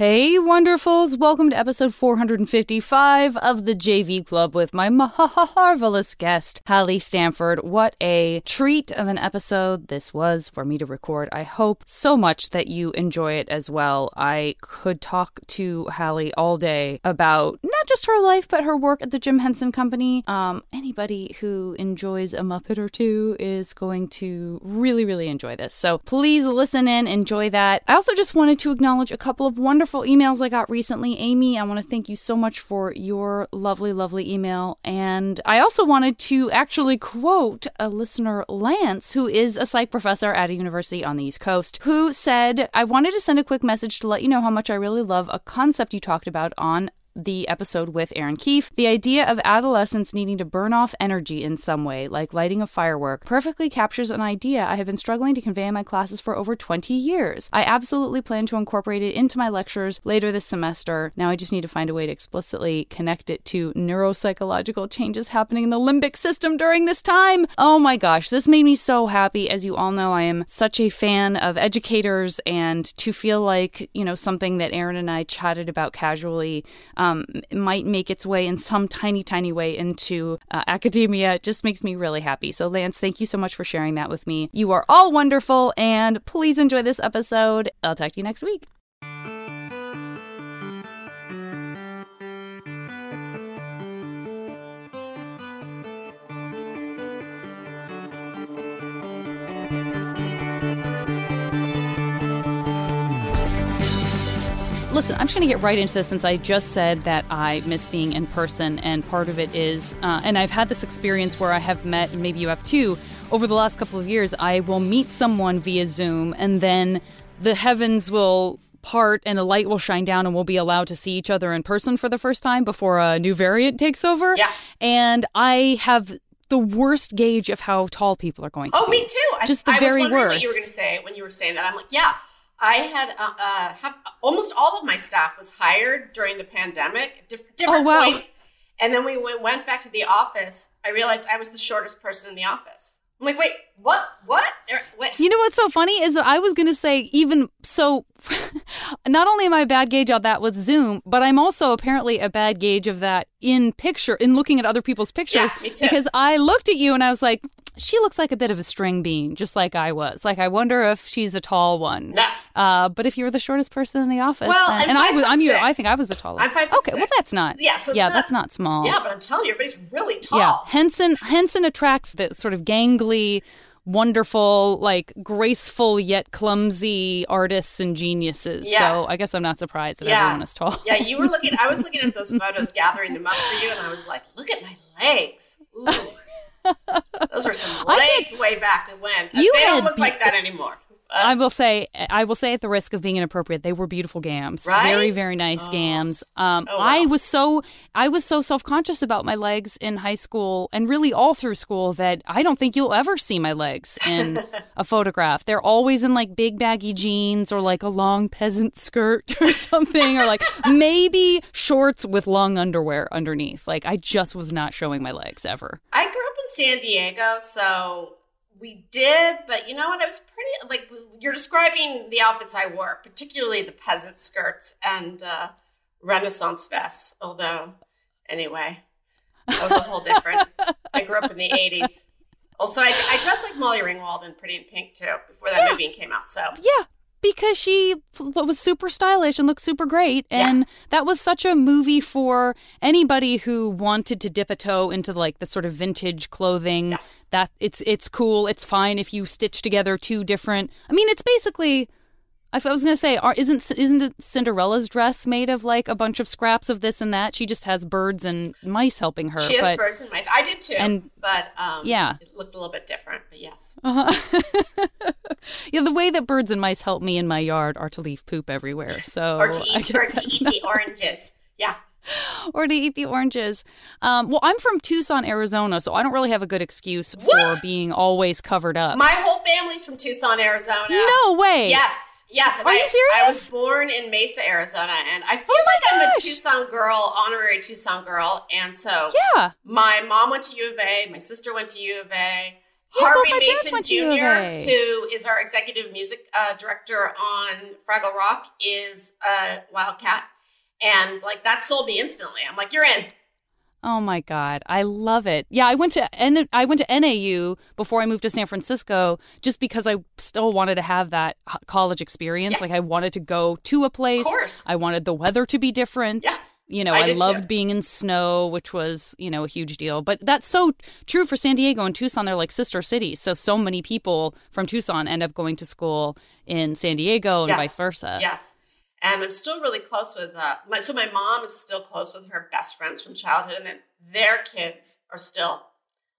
Hey, wonderfuls! Welcome to episode 455 of the JV Club with my marvelous guest, Halle Stanford. What a treat of an episode this was for me to record. I hope so much that you enjoy it as well. I could talk to Halle all day about not just her life, but her work at the Jim Henson Company. Um, anybody who enjoys a Muppet or two is going to really, really enjoy this. So please listen in, enjoy that. I also just wanted to acknowledge a couple of wonderful wonderful emails I got recently. Amy, I want to thank you so much for your lovely, lovely email. And I also wanted to actually quote a listener, Lance, who is a psych professor at a university on the East Coast, who said, I wanted to send a quick message to let you know how much I really love a concept you talked about on the episode with Aaron Keefe, the idea of adolescents needing to burn off energy in some way, like lighting a firework, perfectly captures an idea I have been struggling to convey in my classes for over 20 years. I absolutely plan to incorporate it into my lectures later this semester. Now I just need to find a way to explicitly connect it to neuropsychological changes happening in the limbic system during this time. Oh my gosh, this made me so happy. As you all know, I am such a fan of educators, and to feel like, you know, something that Aaron and I chatted about casually um, might make its way in some tiny, tiny way into uh, academia it just makes me really happy. So, Lance, thank you so much for sharing that with me. You are all wonderful, and please enjoy this episode. I'll talk to you next week. Listen, I'm just going to get right into this since I just said that I miss being in person. And part of it is, uh, and I've had this experience where I have met, and maybe you have too, over the last couple of years, I will meet someone via Zoom and then the heavens will part and a light will shine down and we'll be allowed to see each other in person for the first time before a new variant takes over. Yeah. And I have the worst gauge of how tall people are going to Oh, be. me too. Just I, the I very was wondering worst. what you were going to say when you were saying that. I'm like, yeah, I had uh, uh, have almost all of my staff was hired during the pandemic, diff- different Oh, wow. points, and then we went, went back to the office. I realized I was the shortest person in the office. I'm like, wait, what? What? What? You know what's so funny is that I was going to say, even so, not only am I a bad gauge of that with Zoom, but I'm also apparently a bad gauge of that in picture, in looking at other people's pictures. too. Because I looked at you and I was like, she looks like a bit of a string bean, just like I was. Like, I wonder if she's a tall one. No. Uh, but if you were the shortest person in the office, Well, and I was, I'm six. I think I was the tallest. I'm five Okay, well, that's not. Yeah, so yeah, not- that's not small. Yeah, but I'm telling you, everybody's really tall. Yeah, Henson Henson attracts the sort of gangly, wonderful, like graceful yet clumsy artists and geniuses. Yes. So I guess I'm not surprised that Yeah. everyone is tall. Yeah, you were looking. I was looking at those photos, gathering them up for you, and I was like, "Look at my legs." Ooh. Those were some legs way back when. You they don't look be- like that anymore. I will say, I will say, at the risk of being inappropriate, they were beautiful gams. Right? Very, very nice Oh. gams. Um, Oh, I was so, I was so self conscious about my legs in high school and really all through school that I don't think you'll ever see my legs in a photograph. They're always in like big baggy jeans or like a long peasant skirt or something, or like maybe shorts with long underwear underneath. Like I just was not showing my legs ever. I grew up in San Diego, so we did. But you know what? I was like you're describing the outfits I wore, particularly the peasant skirts and uh, Renaissance vests. Although, anyway, that was a whole different. I grew up in the '80s. Also, I, I dressed like Molly Ringwald in Pretty in Pink too before that movie came out. So Yeah, because she was super stylish and looked super great. And that was such a movie for anybody who wanted to dip a toe into like the sort of vintage clothing. Yes. That it's it's cool. It's fine if you stitch together two different. I mean, it's basically. I was gonna say, isn't isn't Cinderella's dress made of like a bunch of scraps of this and that? She just has birds and mice helping her. she has but, birds and mice. I did too, and- but um, yeah. it looked a little bit different. But yes, Uh-huh. yeah, the way that birds and mice help me in my yard are to leave poop everywhere. So or to eat or to eat the oranges. Yeah. or to eat the oranges. Um, well, I'm from Tucson, Arizona, so I don't really have a good excuse What? for being always covered up. My whole family's from Tucson, Arizona. no way. Yes, yes. Are I, you serious? I was born in Mesa, Arizona, and I feel Oh like I'm a gosh. Tucson girl, honorary Tucson girl. And so Yeah. my mom went to U of A, my sister went to U of A, Harvey Mason went to U of Jr., who is our executive music uh, director on Fraggle Rock, is a Wildcat, and like that sold me instantly. I'm like, you're in. Oh my god, I love it. Yeah, I went to N- I went to NAU before I moved to San Francisco just because I still wanted to have that college experience. Yeah. Like I wanted to go to a place. Of course. I wanted the weather to be different. Yeah. You know, I I, loved too. being in snow, which was, you know, a huge deal. But that's so true for San Diego and Tucson. They're like sister cities. So, so many people from Tucson end up going to school in San Diego and Yes. vice versa. Yes. And I'm still really close with uh my so my mom is still close with her best friends from childhood and then their kids are still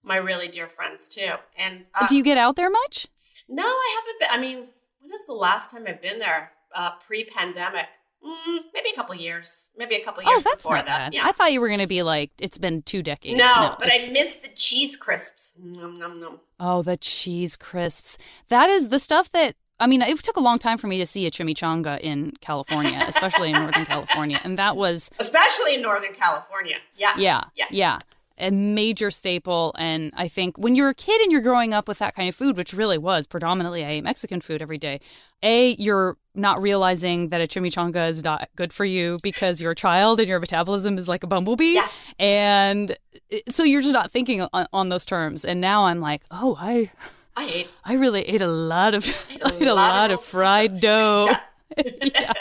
my really dear friends too. And uh, Do you get out there much? no, I haven't been I mean, when is the last time I've been there? Uh pre-pandemic. Mm, maybe a couple years. Maybe a couple years Oh, that's before not that. bad. Yeah. I thought you were going to be like, it's been two decades. no, but it's- I miss the cheese crisps. Nom nom nom. Oh, the cheese crisps. That is the stuff that I mean, it took a long time for me to see a chimichanga in California, especially in Northern California. And that was Especially in Northern California. Yes. yeah, Yes. yeah, a major staple and I think when you're a kid and you're growing up with that kind of food, which really was predominantly I ate Mexican food every day. A, you're not realizing that a chimichanga is not good for you because you're a child and your metabolism is like a bumblebee. Yeah. And eh, so you're just not thinking on, on those terms. And now I'm like, oh, I I ate I really ate a lot of ate I a ate a lot lot of fried dough. Yeah. Yeah.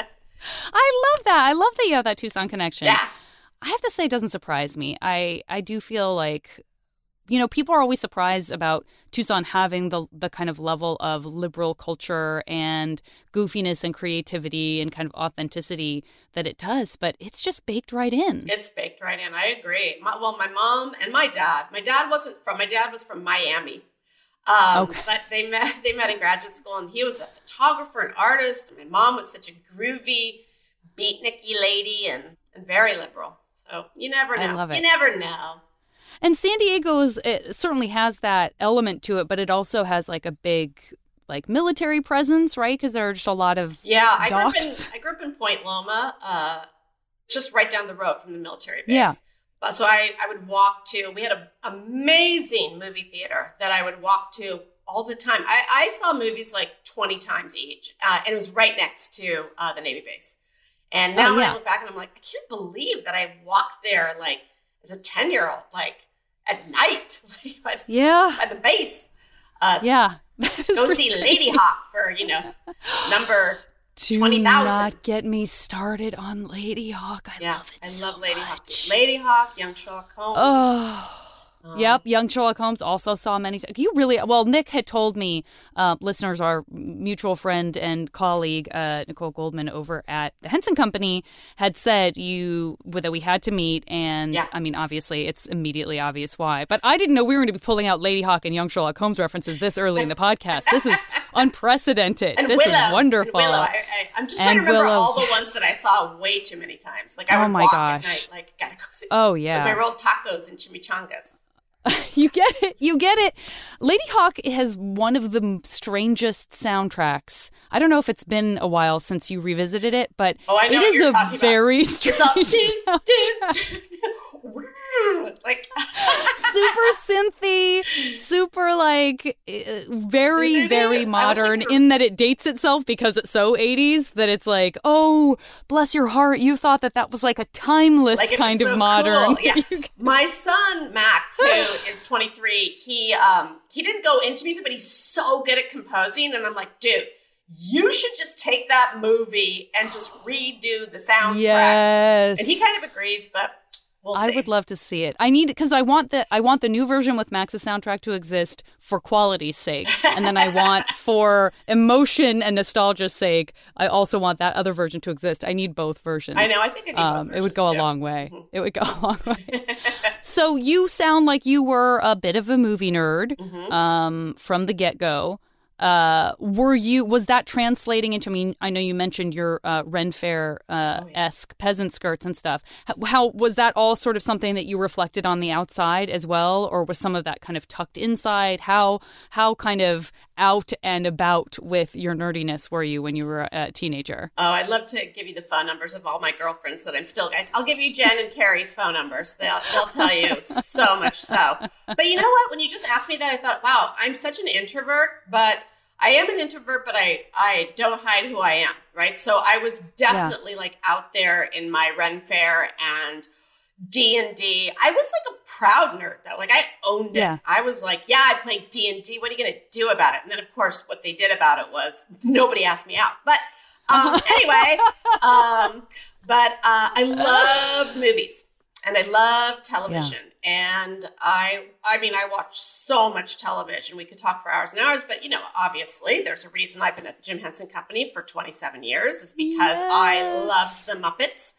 I love that. I love that you have that Tucson connection. Yeah. I have to say it doesn't surprise me. I I do feel like you know, people are always surprised about Tucson having the the kind of level of liberal culture and goofiness and creativity and kind of authenticity that it does, but it's just baked right in. It's baked right in. I agree. My, well, my mom and my dad. My dad wasn't from. My dad was from Miami. Um, Okay. But they met. They met in graduate school, and he was a photographer and artist. And my mom was such a groovy, beatniky lady, and and very liberal. So you never I know. love it. You never know. And San Diego's it certainly has that element to it, but it also has like a big like military presence, right? Because there are just a lot of Yeah, I grew up in I grew up in Point Loma, uh, just right down the road from the military base. Yeah. So I, I would walk to. We had an amazing movie theater that I would walk to all the time. I, I saw movies like twenty times each, uh, and it was right next to uh, the Navy base. And now Oh, when. I look back, and I'm like, I can't believe that I walked there like as a ten year old, like at night, like, by, the, yeah, by the base. Uh, yeah. Go see Lady Hawk for you know number Do 20,000. not get me started on Ladyhawke. I Yeah, love it I so love Ladyhawke. much. Ladyhawke, Young Sherlock Holmes. Oh. Um, Yep, young Sherlock Holmes also saw many. T- you really well. Nick had told me, uh, listeners, our mutual friend and colleague uh, Nicole Goldman over at the Henson Company had said you that we had to meet, and Yeah. I mean, obviously, it's immediately obvious why. But I didn't know we were going to be pulling out Ladyhawke and young Sherlock Holmes references this early in the podcast. This is unprecedented. And this Willow. is wonderful. And Willow. I, I, I'm just trying And to remember Willow, all the ones that I saw way too many times. Like I Oh would my walk gosh. at night, like gotta go see. Oh Like yeah, my rolled tacos and chimichangas. you get it. You get it. Ladyhawke has one of the strangest soundtracks. I don't know if it's been a while since you revisited it, but Oh, I it is a talking about. very strange, all do, sound- do, do. Like super synthy, super like uh, very very I wish I modern could- in that it dates itself because it's so 80s that it's like, "Oh, bless your heart, you thought that that was like a timeless like kind of so modern." cool. Yeah. My son Max, who is 23, he um he didn't go into music, but he's so good at composing, and I'm like, dude, you should just take that movie and just redo the soundtrack. yes. And he kind of agrees, but we'll I would love to see it. I need because I want the I want the new version with Max's soundtrack to exist for quality's sake, and then I want for emotion and nostalgia's sake. I also want that other version to exist. I need both versions. I know. I think I need both Um, it would go a long way. Mhm. It would go a long way. so you sound like you were a bit of a movie nerd Mhm. um, from the get go. Uh, were you? Was that translating into? I mean, I know you mentioned your uh, Ren Fair uh, Oh, esque peasant skirts and stuff. How, how was that all sort of something that you reflected on the outside as well, or was some of that kind of tucked inside? How how kind of out and about with your nerdiness were you when you were a teenager? Oh, I'd love to give you the phone numbers of all my girlfriends that I'm still. I'll give you Jen and Carrie's phone numbers. They'll they'll tell you so much so. But you know what? When you just asked me that, I thought, wow, I'm such an introvert, but I am an introvert, but I I don't hide who I am, right? So I was definitely yeah. like out there in my Ren Fair and D and D. I was like a proud nerd though. Like I owned it. I was like, yeah, I played D and D. What are you going to do about it? And then of course, what they did about it was nobody asked me out. But um, anyway, um, but uh, I love movies and I love television. Yeah. And I, I mean, I watch so much television. We could talk for hours and hours, but you know, obviously, there's a reason I've been at the Jim Henson Company for 27 years. Is because yes. I love the Muppets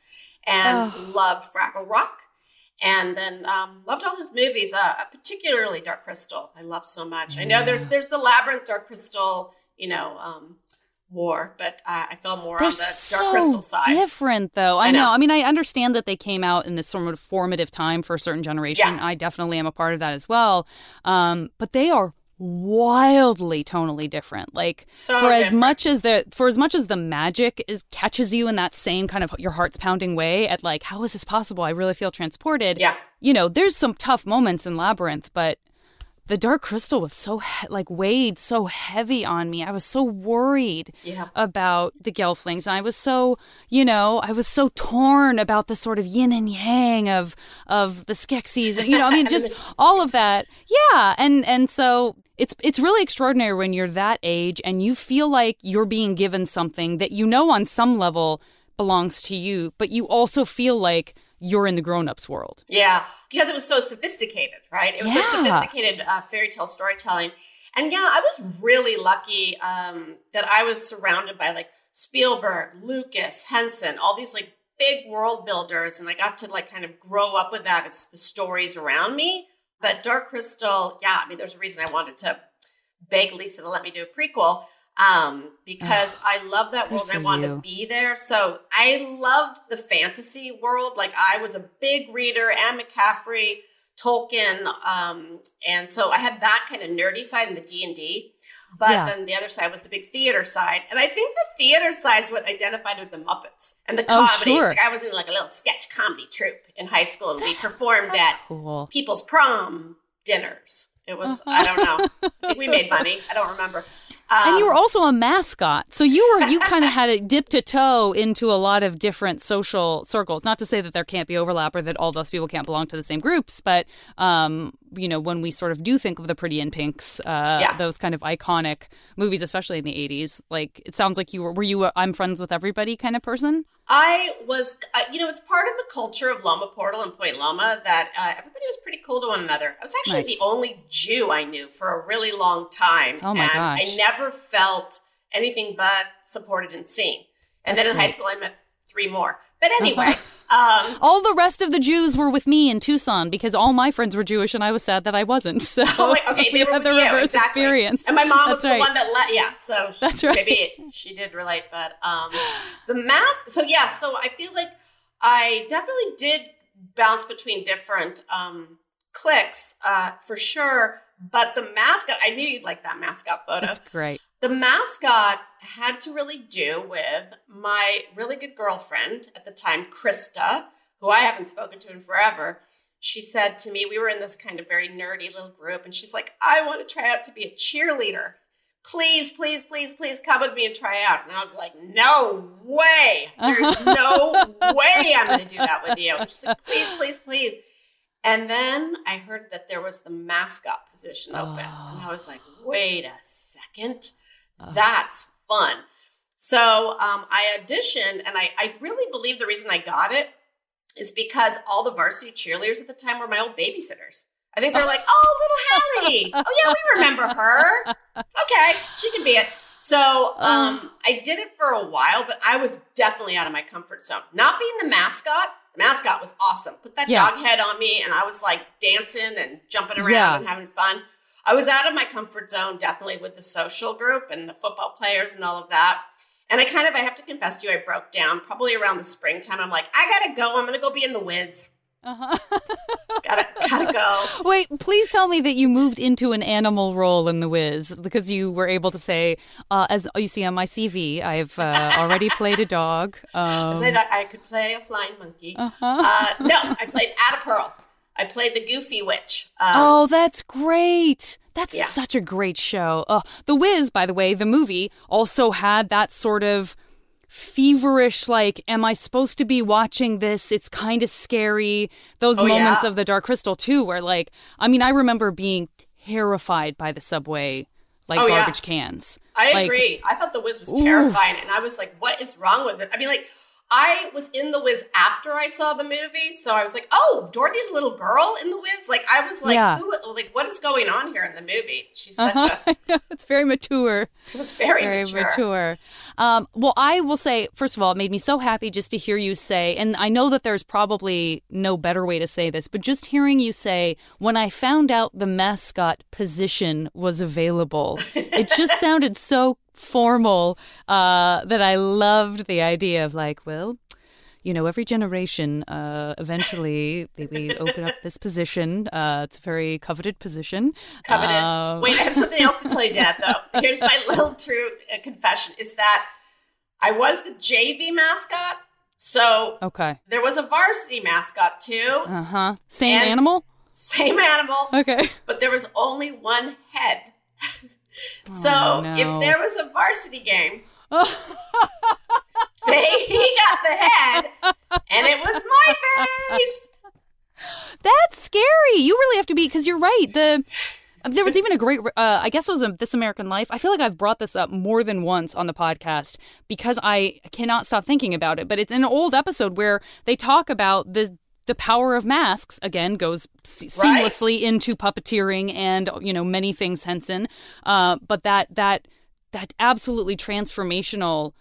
and oh. loved Fraggle Rock. And then um, loved all his movies, uh, particularly Dark Crystal. I love so much. Yeah. I know there's there's the Labyrinth, Dark Crystal, you know, um, war, but uh, I feel more They're on the so Dark Crystal side. Different though. I, I know. know. I mean, I understand that they came out in this sort of formative time for a certain generation. Yeah. I definitely am a part of that as well. Um, but they are wildly tonally different. Like so for different. as much as the for as much as the magic is catches you in that same kind of your heart's pounding way at like how is this possible? I really feel transported. Yeah. You know, there's some tough moments in Labyrinth, but the dark crystal was so he- like weighed so heavy on me. I was so worried yeah. about the Gelflings. And I was so, you know, I was so torn about the sort of yin and yang of of the Skeksis and you know, I mean just all of that. Yeah. And and so it's it's really extraordinary when you're that age and you feel like you're being given something that you know on some level belongs to you, but you also feel like you're in the grown-ups world. Yeah, because it was so sophisticated, right? It was yeah. such sophisticated uh, fairy tale storytelling. And yeah, I was really lucky um, that I was surrounded by like Spielberg, Lucas, Henson, all these like big world builders, and I got to like kind of grow up with that as the stories around me. But Dark Crystal, yeah, I mean, there's a reason I wanted to beg Lisa to let me do a prequel um, because oh, I love that world and I want to be there. So I loved the fantasy world. Like I was a big reader, Anne McCaffrey, Tolkien, um, and so I had that kind of nerdy side in the D and D. But yeah. then the other side was the big theater side, and I think the theater side's what identified with the Muppets and the oh, comedy. Oh, sure. Like I was in like a little sketch comedy troupe in high school, and we performed at cool. people's prom dinners. It was uh-huh. I don't know. I think we made money. I don't remember. Um, and you were um, also a mascot, so you were you kind of had to dip to toe into a lot of different social circles. Not to say that there can't be overlap or that all those people can't belong to the same groups, but um, you know, when we sort of do think of the Pretty in Pinks, uh, yeah. those kind of iconic movies, especially in the '80s, like it sounds like you were. Were you a "I'm friends with everybody" kind of person? I was, uh, you know, it's part of the culture of Loma Portal and Point Loma that uh, everybody was pretty cool to one another. I was actually nice. the only Jew I knew for a really long time. Oh my and gosh. I never felt anything but supported and seen. And That's then in great. high school, I met three more. But anyway, um, all the rest of the Jews were with me in Tucson because all my friends were Jewish, and I was sad that I wasn't. So oh, wait, okay, they were had the reverse exactly. experience. And my mom That's was right. the one that let. Yeah, so That's right. Maybe she did relate, but um, the mask. So yeah, so I feel like I definitely did bounce between different um, cliques uh, for sure. But the mascot, I knew you'd like that mascot photo. That's great. The mascot had to really do with my really good girlfriend at the time, Krista, who I haven't spoken to in forever. She said to me, we were in this kind of very nerdy little group, and she's like, I want to try out to be a cheerleader. Please, please, please, please come with me and try out. And I was like, no way. There's no way I'm going to do that with you. She's like, please, please, please. And then I heard that there was the mascot position open. Oh. And I oh. was like, wait a second. That's fun. So um, I auditioned, and I, I really believe the reason I got it is because all the varsity cheerleaders at the time were my old babysitters. I think they're like, oh, little Halle. Oh, yeah, we remember her. Okay, she can be it. So um, I did it for a while, but I was definitely out of my comfort zone. Not being the mascot, the mascot was awesome. Put that yeah. dog head on me, and I was like dancing and jumping around yeah. and having fun. I was out of my comfort zone, definitely with the social group and the football players and all of that. And I kind of, I have to confess to you, I broke down probably around the springtime. I'm like, I gotta go. I'm gonna go be in the Wiz. Uh-huh. gotta gotta go. Wait, please tell me that you moved into an animal role in The Wiz because you were able to say, uh, as you see on my CV, I've uh, already played a dog. Um, I, played, I could play a flying monkey. Uh-huh. Uh, no, I played Addaperle. I played the Goofy Witch. Um, oh, that's great. That's yeah. such a great show. Uh, the Wiz, by the way, the movie also had that sort of feverish like am i supposed to be watching this it's kind of scary those oh, moments yeah? of the dark crystal too where like i mean i remember being terrified by the subway like oh, garbage yeah. cans i like, agree i thought the wiz was terrifying ooh. and i was like what is wrong with it i mean like I was in the Wiz after I saw the movie, so I was like, "Oh, Dorothy's a little girl in the Wiz." Like I was like, yeah. Who, "Like what is going on here in the movie?" She's such uh-huh. a it's very mature. It was very, very mature. mature. Um, well, I will say, first of all, it made me so happy just to hear you say, and I know that there's probably no better way to say this, but just hearing you say, when I found out the mascot position was available, it just sounded so formal uh, that I loved the idea of like, well, you know, every generation, uh, eventually they, we open up this position. Uh, it's a very coveted position. Coveted. Um, Wait, I have something else to tell you, Dad. Though here's my little true uh, confession: is that I was the JV mascot. So okay, there was a varsity mascot too. Uh huh. Same animal. Same animal. Okay. But there was only one head. So oh, no. if there was a varsity game, they, he got the head, and it was my face. That's scary. You really have to be because you're right. The there was even a great, uh, I guess it was a This American Life. I feel like I've brought this up more than once on the podcast because I cannot stop thinking about it. But it's an old episode where they talk about the the power of masks again goes seamlessly right. into puppeteering and you know many things Henson. Uh, but that that that absolutely transformational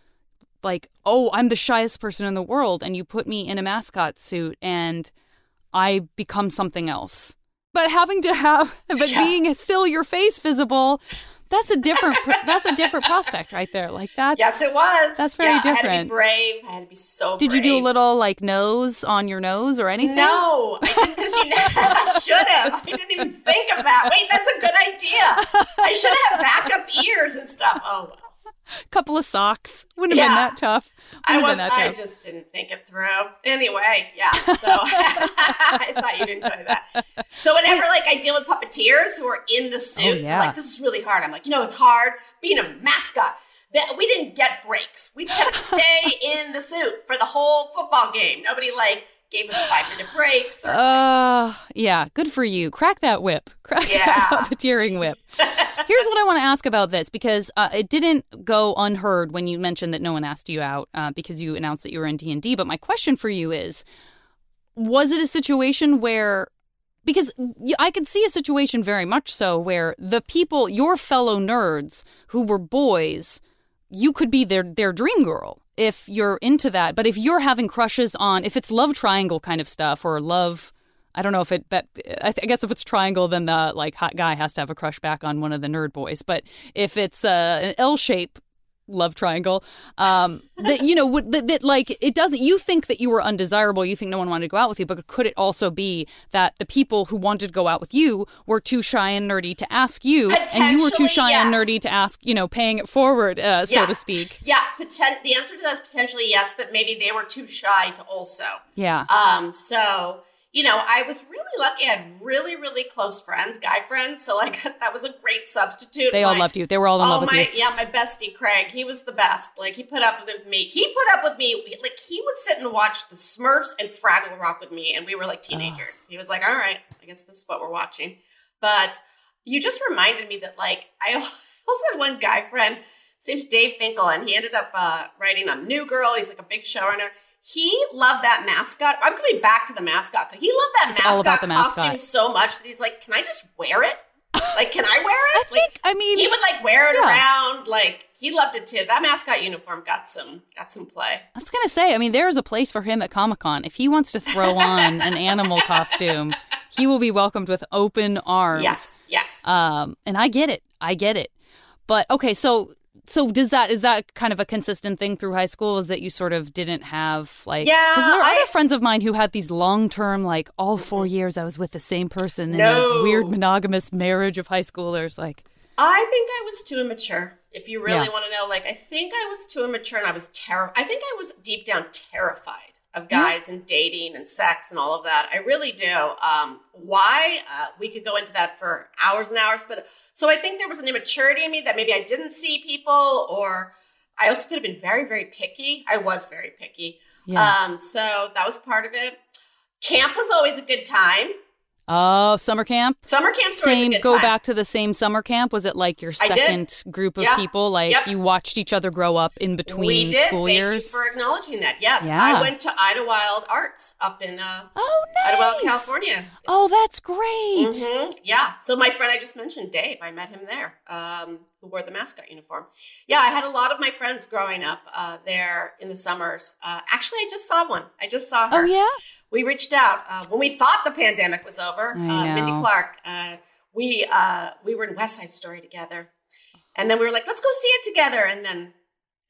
like oh i'm the shyest person in the world and you put me in a mascot suit and i become something else but having to have but yeah. being still your face visible that's a different. that's a different prospect right there. Like that. Yes, it was. That's very yeah, different. I had to be brave. I had to be so. Did brave. you do a little like nose on your nose or anything? No, because you know I should have. I didn't even think of that. Wait, that's a good idea. I should have backup ears and stuff. Oh well couple of socks. Wouldn't have yeah. been that tough. Wouldn't I was. I just didn't think it through. Anyway, yeah. So I thought you'd enjoy that. So whenever like I deal with puppeteers who are in the suits, oh, yeah. like this is really hard. I'm like, you know, it's hard being a mascot. That we didn't get breaks. We just had to stay in the suit for the whole football game. Nobody like gave us five minute breaks. Or, uh, yeah, good for you. Crack that whip. Crack yeah. that puppeteering whip. Here's what I want to ask about this because uh, it didn't go unheard when you mentioned that no one asked you out uh, because you announced that you were in D and D. But my question for you is, was it a situation where? Because I could see a situation very much so where the people, your fellow nerds who were boys, you could be their their dream girl if you're into that. But if you're having crushes on, if it's love triangle kind of stuff or love, I don't know if it, but I, th- I guess if it's triangle, then the like hot guy has to have a crush back on one of the nerd boys. But if it's uh, an L shape love triangle um that you know that, that like it doesn't you think that you were undesirable you think no one wanted to go out with you but could it also be that the people who wanted to go out with you were too shy and nerdy to ask you and you were too shy yes. and nerdy to ask you know paying it forward uh, so yeah. to speak yeah poten- the answer to that is potentially yes but maybe they were too shy to also yeah um so you know, I was really lucky. I had really, really close friends, guy friends. So like that was a great substitute. They all loved you. They were all in love with my, you. Yeah, my bestie Craig. He was the best. Like he put up with me. He put up with me. Like he would sit and watch the Smurfs and Fraggle Rock with me, and we were like teenagers. Oh. He was like, "All right, I guess this is what we're watching." But you just reminded me that like I also had one guy friend. His name's Dave Finkel, and he ended up uh, writing on New Girl. He's like a big showrunner he loved that mascot. I'm coming back to the mascot. He loved that mascot, mascot costume so much that he's like, "Can I just wear it? Like, can I wear it?" I like, think, I mean, he would like wear it yeah. around. Like, he loved it too. That mascot uniform got some got some play. I was gonna say, I mean, there is a place for him at Comic Con. If he wants to throw on an animal costume, he will be welcomed with open arms. Yes, yes. Um, and I get it. I get it. But okay, so So does that is that kind of a consistent thing through high school? Is that you sort of didn't have like yeah there are I- other friends of mine who had these long term like all four mm-hmm. years I was with the same person in a weird monogamous marriage of high schoolers. Like I think I was too immature. If you really Yeah. want to know, like, I think I was too immature and I was terrified. I think I was deep down terrified of guys and dating and sex and all of that. I really do. Um, why? Uh, we could go into that for hours and hours. But so I think there was an immaturity in me that maybe I didn't see people, or I also could have been very, very picky. I was very picky. yeah. Um, so that was part of it. Camp was always a good time. Oh, summer camp. Summer a Same go time. back to the same summer camp. Was it like your second group of Yeah. people? Like Yep. you watched each other grow up in between we did. school Thank years? you for acknowledging that. Yes, Yeah. I went to Idyllwild Arts up in uh, oh nice. Idyllwild, California. Oh, that's great. Mhm. Yeah. So my friend I just mentioned, Dave, I met him there, um, who wore the mascot uniform. Yeah, I had a lot of my friends growing up uh, there in the summers. Uh, actually, I just saw one. I just saw her. Oh yeah. We reached out uh, when we thought the pandemic was over. Uh, Mindy. Clark. Uh, we uh, we were in West Side Story together, and then we were like, let's go see it together. And then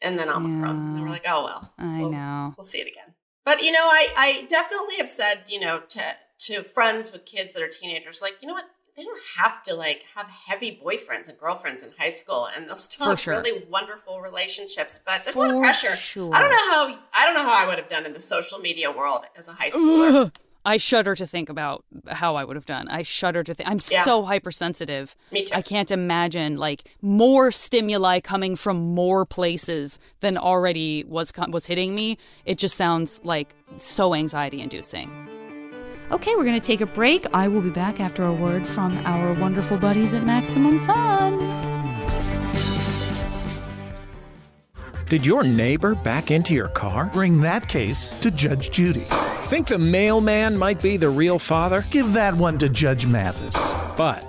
and then Omicron. And then we're like, oh well. I We'll- know. we'll see it again. But you know, I I definitely have said, you know, to to friends with kids that are teenagers, like, you know what? They don't have to like have heavy boyfriends and girlfriends in high school, and they'll still For have sure. really wonderful relationships. But there's a lot of pressure. sure. I don't know how I don't know how I would have done in the social media world as a high schooler. Ugh. I shudder to think about how I would have done. I shudder to think. I'm Yeah. so hypersensitive. Me too. I can't imagine like more stimuli coming from more places than already was was hitting me. It just sounds like so anxiety inducing. Okay, we're going to take a break. I will be back after a word from our wonderful buddies at Maximum Fun. Did your neighbor back into your car? Bring that case to Judge Judy. Think the mailman might be the real father? Give that one to Judge Mathis. But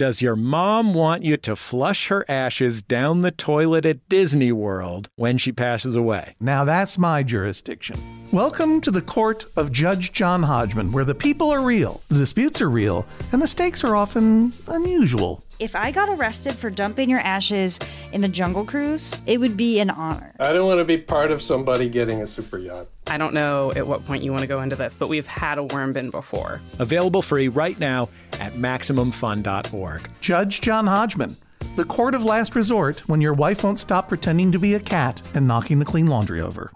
does your mom want you to flush her ashes down the toilet at Disney World when she passes away? Now that's my jurisdiction. Welcome to the court of Judge John Hodgman, where the people are real, the disputes are real, and the stakes are often unusual. If I got arrested for dumping your ashes in the Jungle Cruise, it would be an honor. I don't want to be part of somebody getting a super yacht. I don't know at what point you want to go into this, but we've had a worm bin before. Available free right now at MaximumFun.org. Judge John Hodgman, the court of last resort when your wife won't stop pretending to be a cat and knocking the clean laundry over.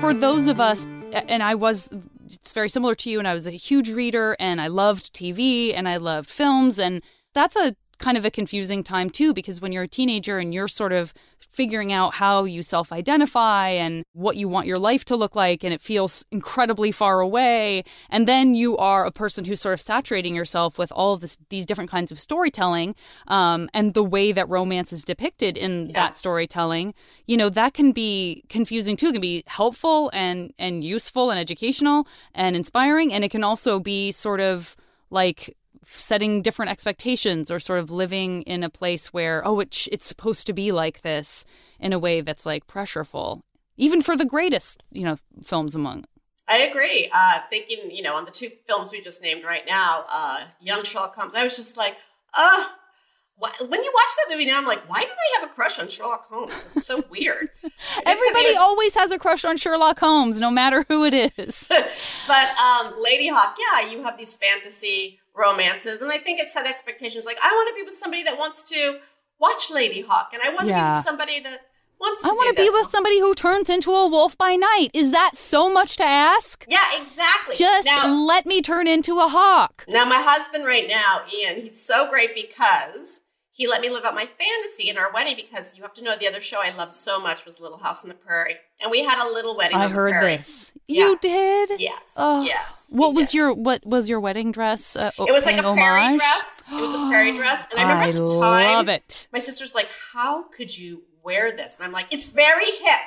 for those of us and i was it's very similar to you and i was a huge reader and i loved tv and i loved films and that's a kind of a confusing time too because when you're a teenager and you're sort of figuring out how you self-identify and what you want your life to look like and it feels incredibly far away and then you are a person who's sort of saturating yourself with all of this, these different kinds of storytelling um, and the way that romance is depicted in that storytelling you know that can be confusing too. It can be helpful and and useful and educational and inspiring and it can also be sort of like setting different expectations or sort of living in a place where oh it it's supposed to be like this in a way that's like pressureful even for the greatest you know films among I agree. Uh, thinking, you know, on the two films we just named right now, uh, Young Sherlock Holmes, I was just like, uh, wh- when you watch that movie now, I'm like, why did I have a crush on Sherlock Holmes? It's so weird. It's everybody was- always has a crush on sherlock holmes no matter who it is but um, Ladyhawke, yeah, you have these fantasy romances, and I think it set expectations. Like, I want to be with somebody that wants to watch Ladyhawke, and I want to be with somebody that wants to. i want to be with somebody who turns into a wolf by night is that so much to ask Yeah, exactly. just now, let me turn into a hawk now, my husband right now, Ian, he's so great because he let me live out my fantasy in our wedding. Because you have to know, the other show I loved so much was Little House on the Prairie, and we had a little wedding. i heard this Yeah. you did Yes. Oh, yes. What was did. your what was your wedding dress? Uh, It was like a paying prairie dress. It was a prairie dress, and I remember at the time, love it. my sister's like, "How could you wear this?" And I'm like, "It's very hip.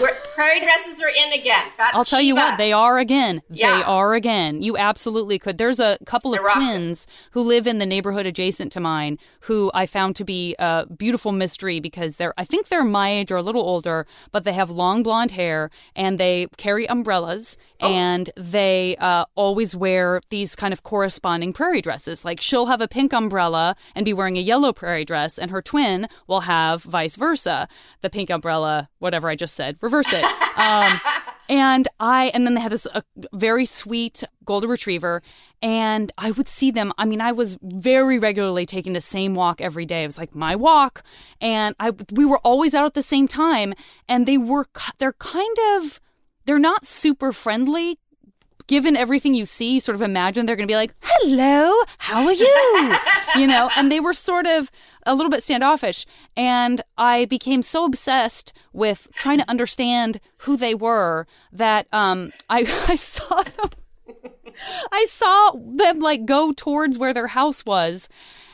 Where prairie dresses are in again. I'll tell you what, they are again. They are again. You absolutely could. There's a couple of They're rocking. twins who live in the neighborhood adjacent to mine who I found to be a beautiful mystery because they're, I think they're my age or a little older, but they have long blonde hair and they carry umbrellas Oh. and they uh, always wear these kind of corresponding prairie dresses. Like she'll have a pink umbrella and be wearing a yellow prairie dress, and her twin will have vice versa. The pink umbrella, whatever I just said, reverse it. Um, and I, and then they had this uh, very sweet golden retriever, and I would see them. I mean, I was very regularly taking the same walk every day. It was like my walk, and I we were always out at the same time, and they were they're kind of they're not super friendly. Given everything you see, you sort of imagine they're going to be like, "Hello, how are you?" you know, and they were sort of a little bit standoffish. And I became so obsessed with trying to understand who they were that um, I, I saw them. I saw them like go towards where their house was.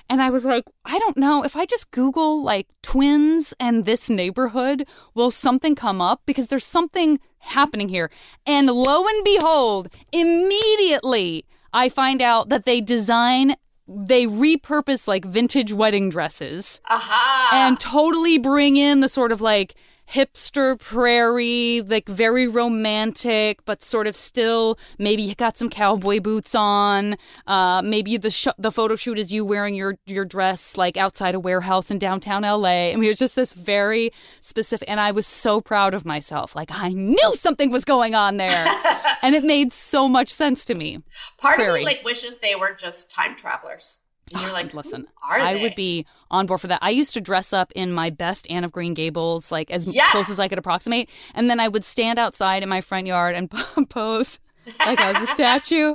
And I was like, I don't know. If I just Google like twins and this neighborhood, will something come up? Because there's something happening here. And lo and behold, immediately I find out that they design, they repurpose like vintage wedding dresses Aha. and totally bring in the sort of like hipster prairie, like very romantic, but sort of still maybe you got some cowboy boots on. Uh, maybe the sh- the photo shoot is you wearing your your dress like outside a warehouse in downtown LA. I mean, it was just this very specific, and I was so proud of myself. Like I knew something was going on there, and it made so much sense to me. Part of prairie. me like wishes they were just time travelers. And you're like, Listen, I would be on board for that. I used to dress up in my best Anne of Green Gables, like as Yes! close as I could approximate, and then I would stand outside in my front yard and pose like I was a statue,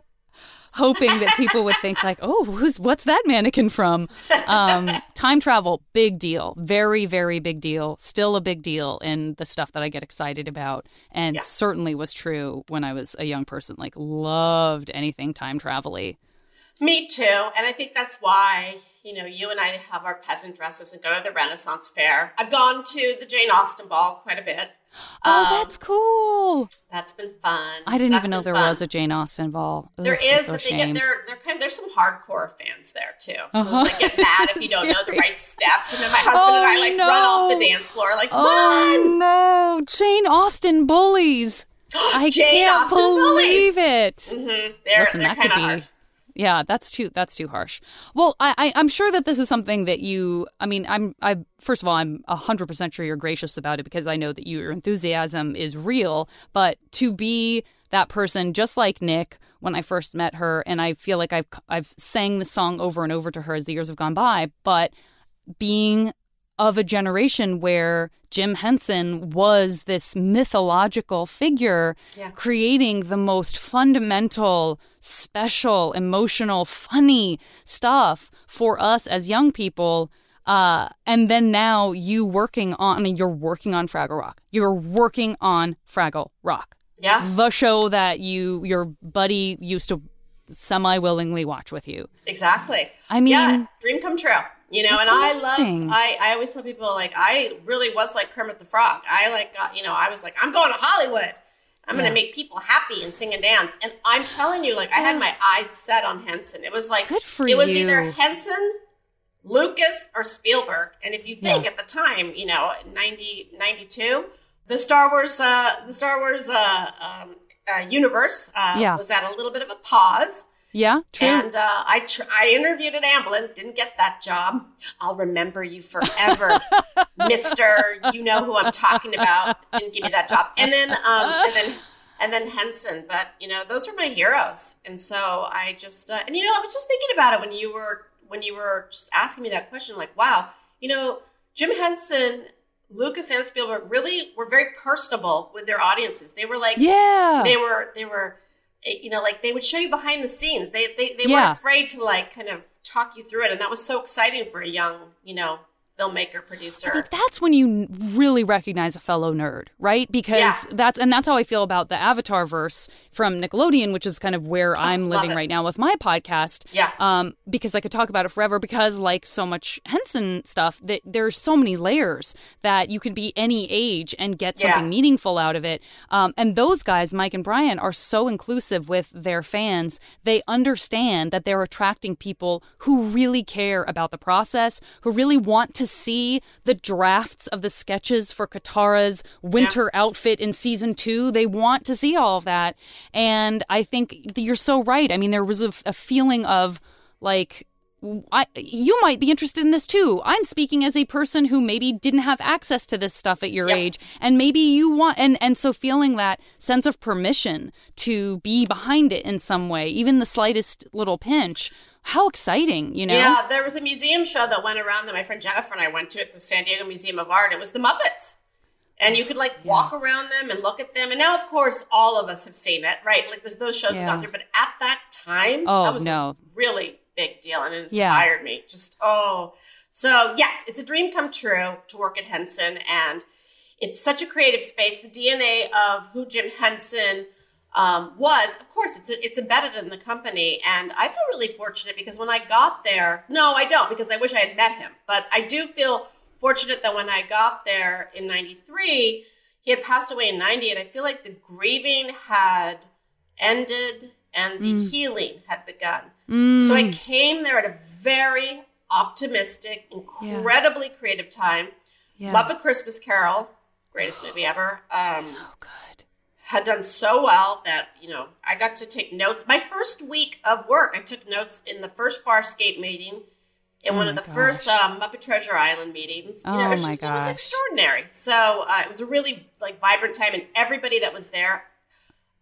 hoping that people would think like, "Oh, who's what's that mannequin from?" Um, time travel, big deal, very very big deal, still a big deal in the stuff that I get excited about, and Yeah. certainly was true when I was a young person. Like loved anything time travel-y. Me too. And I think that's why, you know, you and I have our peasant dresses and go to the Renaissance Fair. I've gone to the Jane Austen Ball quite a bit. Oh, Um, that's cool. That's been fun. I didn't That's even know there fun. was a Jane Austen ball. Ugh, There is, so but they get, they're, they're kind of there's some hardcore fans there too. Uh-huh. like get mad if you don't know the right steps, and then my husband and I Oh, like run off the dance floor like Oh run. no, Jane Austen bullies! I Jane can't Austen believe it. Mhm. They're Listen, they're that could be. hard. Yeah, that's too that's too harsh. Well, I, I I'm sure that this is something that you. I mean, I'm I first of all, I'm hundred percent sure you're gracious about it because I know that your enthusiasm is real. But to be that person, just like Nick, when I first met her, and I feel like I've I've sang the song over and over to her as the years have gone by, but being of a generation where Jim Henson was this mythological figure Yeah. creating the most fundamental, special, emotional, funny stuff for us as young people. Uh, and then now you working on, I mean, you're working on Fraggle Rock. You're working on Fraggle Rock, Yeah, the show that you, your buddy used to semi willingly watch with you. exactly. I mean, yeah, dream come true. You know, and That's I love. I I always tell people like I really was like Kermit the Frog. I like got you know I was like I'm going to Hollywood. I'm going to make people happy and sing and dance. And I'm telling you, like I had my eyes set on Henson. It was like Good for it was you. either Henson, Lucas, or Spielberg. And if you think at the time, you know, 90, 92, the Star Wars, uh, the Star Wars uh, um, uh, universe uh, Yeah. was at a little bit of a pause. Yeah, true. And uh, I tr- I interviewed at Amblin, didn't get that job. I'll remember you forever, Mister. You know who I'm talking about. Didn't give me that job. And then um, and then and then Henson. But you know those are my heroes. And so I just uh, and you know I was just thinking about it when you were when you were just asking me that question. Like wow, you know Jim Henson. Lucas and Spielberg really were very personable with their audiences. They were like, yeah. they were they were you know like they would show you behind the scenes they they, they Yeah. weren't afraid to like kind of talk you through it and that was so exciting for a young you know filmmaker, producer. I mean, that's when you really recognize a fellow nerd, right? Because Yeah. that's and that's how I feel about the Avatar verse from Nickelodeon, which is kind of where I'm Oh, living it. right now with my podcast. Yeah. Um, because I could talk about it forever. Because like so much Henson stuff, that there's so many layers that you can be any age and get Yeah. something meaningful out of it. Um, and those guys, Mike and Brian, are so inclusive with their fans. They understand that they're attracting people who really care about the process, who really want to see the drafts of the sketches for Katara's winter outfit in season two. They want to see all of that. And I think you're so right. I mean, there was a, a feeling of like, I, you might be interested in this too. I'm speaking as a person who maybe didn't have access to this stuff at your Yep. age, and maybe you want, and and so feeling that sense of permission to be behind it in some way, even the slightest little pinch. How exciting, you know? Yeah, there was a museum show that went around that my friend Jennifer and I went to at the San Diego Museum of Art. It was the Muppets. And you could like walk around them and look at them. And now, of course, all of us have seen it, right? Like there's those shows have Yeah. gone through. But at that time, Oh, that was no. really big deal and it Yeah. inspired me. Just, oh. So, yes, it's a dream come true to work at Henson. And it's such a creative space. The DNA of who Jim Henson um, was, of course, it's it's embedded in the company, and I feel really fortunate because when I got there, no, I don't because I wish I had met him, but I do feel fortunate that when I got there in '93, he had passed away in '90, and I feel like the grieving had ended and the healing had begun. Mm. So I came there at a very optimistic, incredibly creative time. yeah. Muppet Christmas Carol, greatest movie ever. Um, so good. had done so well that you know I got to take notes. My first week of work, I took notes in the first Farscape meeting, in one Oh of the my first um, Muppet Treasure Island meetings. You know, Oh it was my just it was extraordinary. So uh, it was a really like vibrant time, and everybody that was there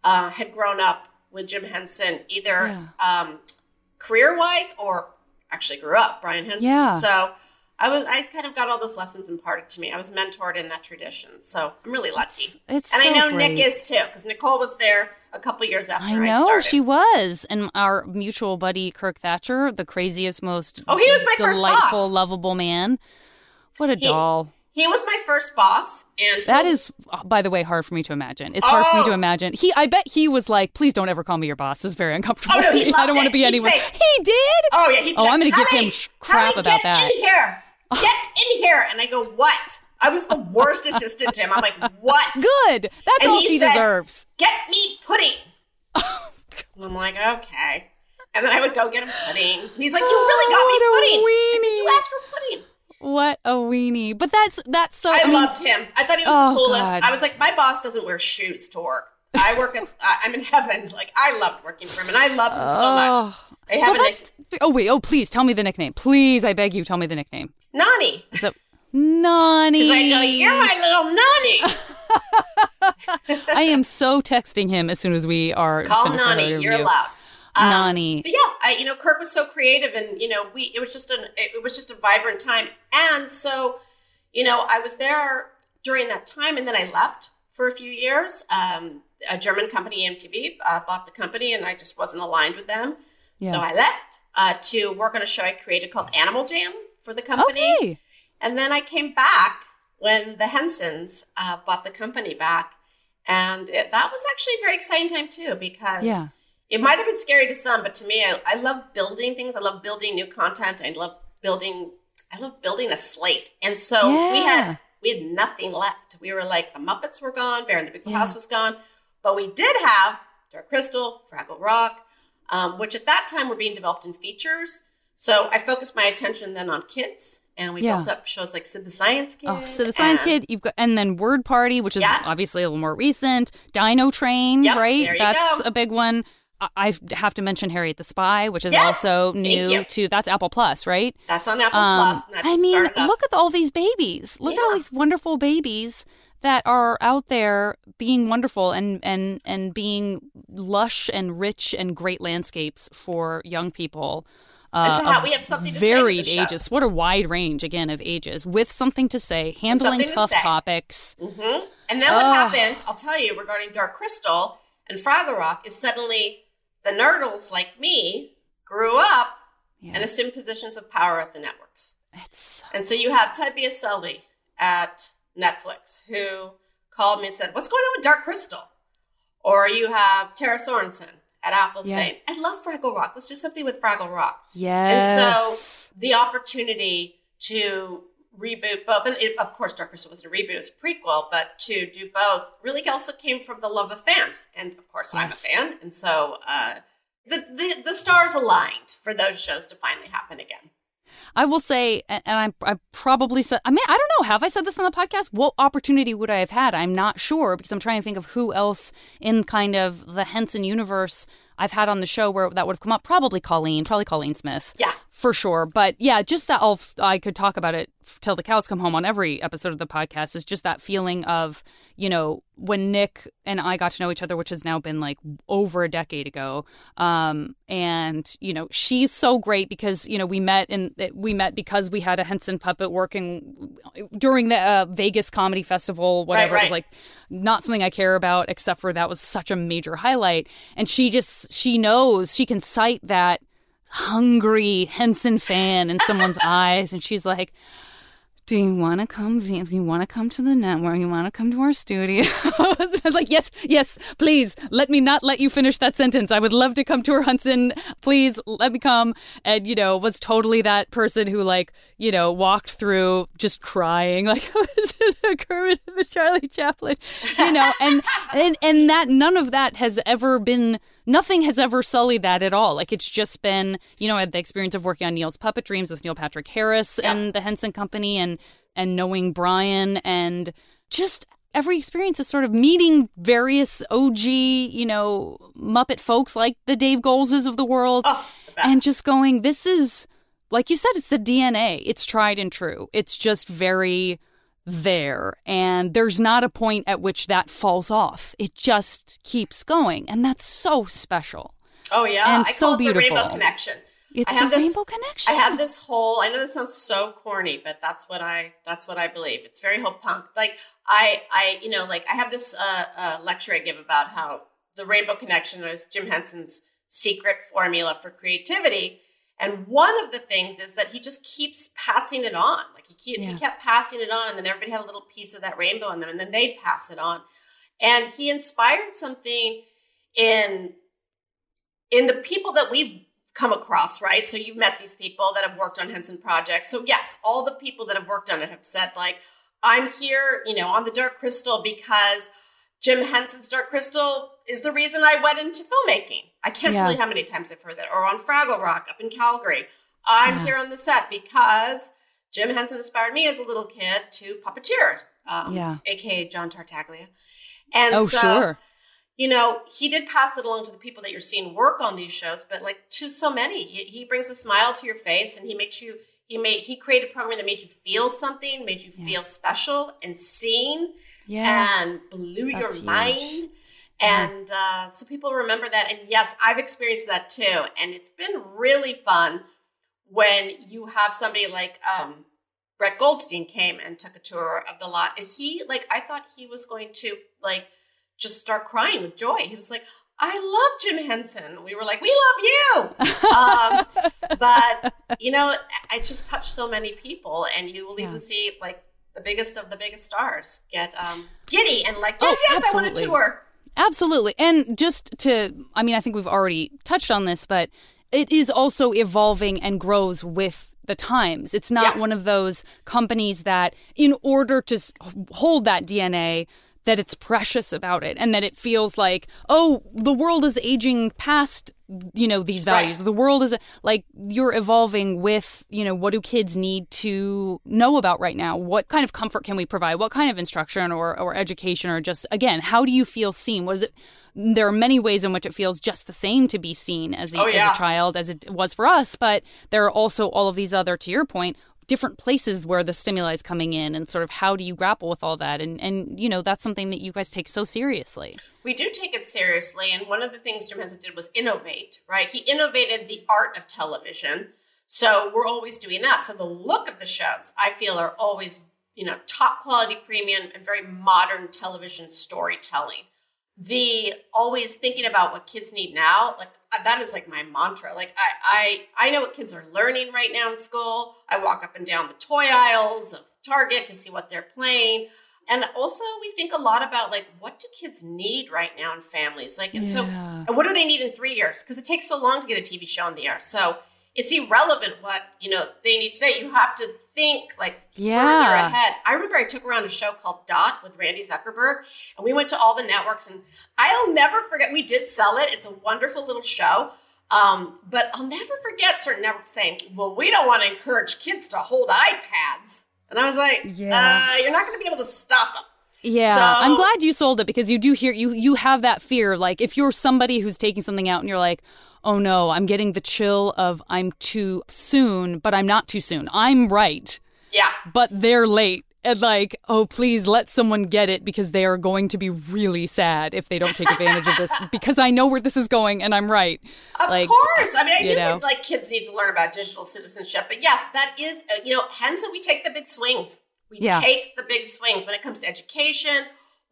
uh, had grown up with Jim Henson, either um, career wise or actually grew up. Brian Henson. Yeah. So. I was I kind of got all those lessons imparted to me. I was mentored in that tradition, so I'm really lucky. It's And I so know Nick is too, because Nicole was there a couple years after I I, know started. she was, and our mutual buddy Kirk Thatcher, the craziest, most Oh, he was my first delightful, boss. lovable man. What a He- doll! He was my first boss, and That he'll- is, uh, by the way, hard for me to imagine. It's hard for me to Oh. imagine. He, I bet he was like, "Please don't ever call me your boss." This is very uncomfortable Oh, no, he. I don't want to it. be He'd anyone. say- He did. Oh yeah, he'd Oh, like, I'm gonna give him sh- Halle, crap about that. get that." in here, get in here, and I go, what? I was the worst assistant to him. I'm like, what? Good. That's And all he he said- deserves. Get me pudding. and I'm like, okay. And then I would go get him pudding. He's like, you really got Oh, me pudding. I said, you asked for pudding. What a weenie. But that's that's so. I, I, mean, loved him. I thought he was Oh, the coolest. God. I was like, my boss doesn't wear shoes to work. I work at, I'm in heaven. Like, I loved working for him, and I love him so much. Oh. I Well, a that's, nick- oh wait. Oh please tell me the nickname. Please, I beg you, tell me the nickname. Nani. So, Nani. Because I go, you're my little Nani. I am so texting him as soon as we are. Call Nani. You're allowed. Um, Nani. But yeah, I, you know, Kirk was so creative, and you know, we it was just an it was just a vibrant time, and so you know, I was there during that time, and then I left for a few years. Um, a German company, MTV, uh, bought the company, and I just wasn't aligned with them, so I left uh, to work on a show I created called Animal Jam for the company. Okay. And then I came back when the Hensons uh, bought the company back. And it, that was actually a very exciting time too, because Yeah. It might have been scary to some, but to me, I, I love building things. I love building new content. I love building, I love building a slate. And so we had, we had nothing left. We were like, the Muppets were gone, Bear the Big Yeah. House was gone, but we did have Dark Crystal, Fraggle Rock, um, which at that time were being developed in features. So I focused my attention then on kids, and we Yeah. built up shows like Sid the Science Kid. Oh, so the Science and- Kid, you've got, and then Word Party, which is Yeah. obviously a little more recent. Dino Train, Yep, right? That's go. a big one. I- have to mention Harriet the Spy, which is Yes, also new to. That's Apple Plus, right? That's on Apple Um, Plus. I mean, look at all these babies. Look at all these wonderful babies that are out there being wonderful and and and being lush and rich and great landscapes for young people. Uh, And to have- we have something to say with the varied ages. What a wide range again of ages with something to say, handling to tough say. topics. hmm And then what Ugh. happened, I'll tell you, regarding Dark Crystal and Fraggle Rock, is suddenly the nerdles like me grew up Yeah. and assumed positions of power at the networks. It's And so you have Ted Biaselli at Netflix who called me and said, What's going on with Dark Crystal? Or you have Tara Sorensen at Apple Yeah. saying, I love Fraggle Rock. Let's do something with Fraggle Rock. yes. And so the opportunity to reboot both, and it, of course, Dark Crystal was a reboot, it was a prequel, but to do both really also came from the love of fans. And of course, I'm a fan. And so uh, the, the, the stars aligned for those shows to finally happen again. I will say, and and I, I probably said, I mean, I don't know. Have I said this on the podcast? What opportunity would I have had? I'm not sure because I'm trying to think of who else in kind of the Henson universe I've had on the show where that would have come up. Probably Colleen, probably Colleen Smith. Yeah. For sure. But yeah, just that I'll, I could talk about it till the cows come home on every episode of the podcast is just that feeling of, you know, when Nick and I got to know each other, which has now been like over a decade ago. Um, and, you know, she's so great because, you know, we met and we met because we had a Henson puppet working during the uh, Vegas Comedy Festival, whatever. It right. was like not something I care about, except for that was such a major highlight. And she just, she knows she can cite that hungry Henson fan in someone's eyes, and she's like, "Do you want to come? Do you want to come to the network? You want to come to our studio?" I was like, "Yes, yes, please. Let me not let you finish that sentence. I would love to come to her, Henson. Please let me come." And you know, was totally that person who like you know walked through just crying, like was the Kermit and the Charlie Chaplin, you know, and and and that none of that has ever been nothing has ever sullied that at all. Like it's just been, you know, I had the experience of working on Neil's Puppet Dreams with Neil Patrick Harris and the Henson Company and and knowing Brian and just every experience is sort of meeting various OG, you know, Muppet folks like the Dave Goelzes of the world Oh, the and just going, this is like you said, it's the DNA. It's tried and true. It's just very there. And there's not a point at which that falls off. It just keeps going. And that's so special. oh, yeah. and I so call it the beautiful. Rainbow Connection. It's I have the this- rainbow connection. I have this whole. I know that sounds so corny, but that's what I. That's what I believe. It's very hope punk. Like I, I, you know, like I have this uh, uh, lecture I give about how the rainbow connection is Jim Henson's secret formula for creativity, and one of the things is that he just keeps passing it on. Like he keep, Yeah. he kept passing it on, and then everybody had a little piece of that rainbow in them, and then they'd pass it on, and he inspired something in in the people that we've come across, right? So you've met these people that have worked on Henson projects. So yes, all the people that have worked on it have said like, I'm here, you know, on the Dark Crystal because Jim Henson's Dark Crystal is the reason I went into filmmaking. I can't tell you how many times I've heard that. Or on Fraggle Rock up in Calgary. I'm Yeah. here on the set because Jim Henson inspired me as a little kid to puppeteer, um, Yeah. aka John Tartaglia. And oh, so, sure. you know, he did pass it along to the people that you're seeing work on these shows, but like to so many, he, he brings a smile to your face and he makes you, he made, he created a program that made you feel something, made you Yeah. feel special and seen Yeah. and blew That's your huge. mind. And uh, so people remember that. And yes, I've experienced that too. And it's been really fun when you have somebody like um, Brett Goldstein came and took a tour of the lot. And he, like, I thought he was going to, like, just start crying with joy. He was like, I love Jim Henson. We were like, we love you. um, but, you know, I just touched so many people. And you will Yeah. even see, like, the biggest of the biggest stars get um, giddy and like, Oh, yes, yes, I want a tour. Absolutely. And just to, I mean, I think we've already touched on this, but it is also evolving and grows with the times. It's not Yeah. one of those companies that, in order to hold that DNA, that it's precious about it and that it feels like, oh, the world is aging past, you know, these Right. values. The world is like you're evolving with, you know, what do kids need to know about right now? What kind of comfort can we provide? What kind of instruction or, or education or just, again, how do you feel seen? What is it? There are many ways in which it feels just the same to be seen as a, Oh, yeah. as a child as it was for us, but there are also all of these other, to your point, different places where the stimuli is coming in and sort of how do you grapple with all that and and you know that's something that you guys take so seriously We do take it seriously. And one of the things Jim Henson did was innovate, right? He innovated the art of television. So we're always doing that. So the look of the shows, I feel, are always, you know, top quality premium and very modern television storytelling. The always thinking about what kids need now, like uh, that is like my mantra. Like I, I, I know what kids are learning right now in school. I walk up and down the toy aisles of Target to see what they're playing. And also we think a lot about like what do kids need right now in families? Like and so and what do they need in three years? Because it takes so long to get a TV show on the air. So it's irrelevant what, you know, they need today. You have to think like further Yeah. ahead. I remember I took around a show called Dot with Randy Zuckerberg, and we went to all the networks. And I'll never forget. We did sell it. It's a wonderful little show. Um, but I'll never forget certain networks saying, "Well, we don't want to encourage kids to hold iPads." And I was like, Yeah. uh, "You're not going to be able to stop them." Yeah, So- I'm glad you sold it because you do hear you you have that fear. Like if you're somebody who's taking something out and you're like, oh no, I'm getting the chill of I'm too soon, but I'm not too soon. I'm right, Yeah, but they're late. And like, oh please let someone get it because they are going to be really sad if they don't take advantage of this because I know where this is going and I'm right. Of Like, course. I mean, I knew know. that like kids need to learn about digital citizenship, but yes, that is uh, you know, hence we take the big swings. We Yeah. take the big swings when it comes to education,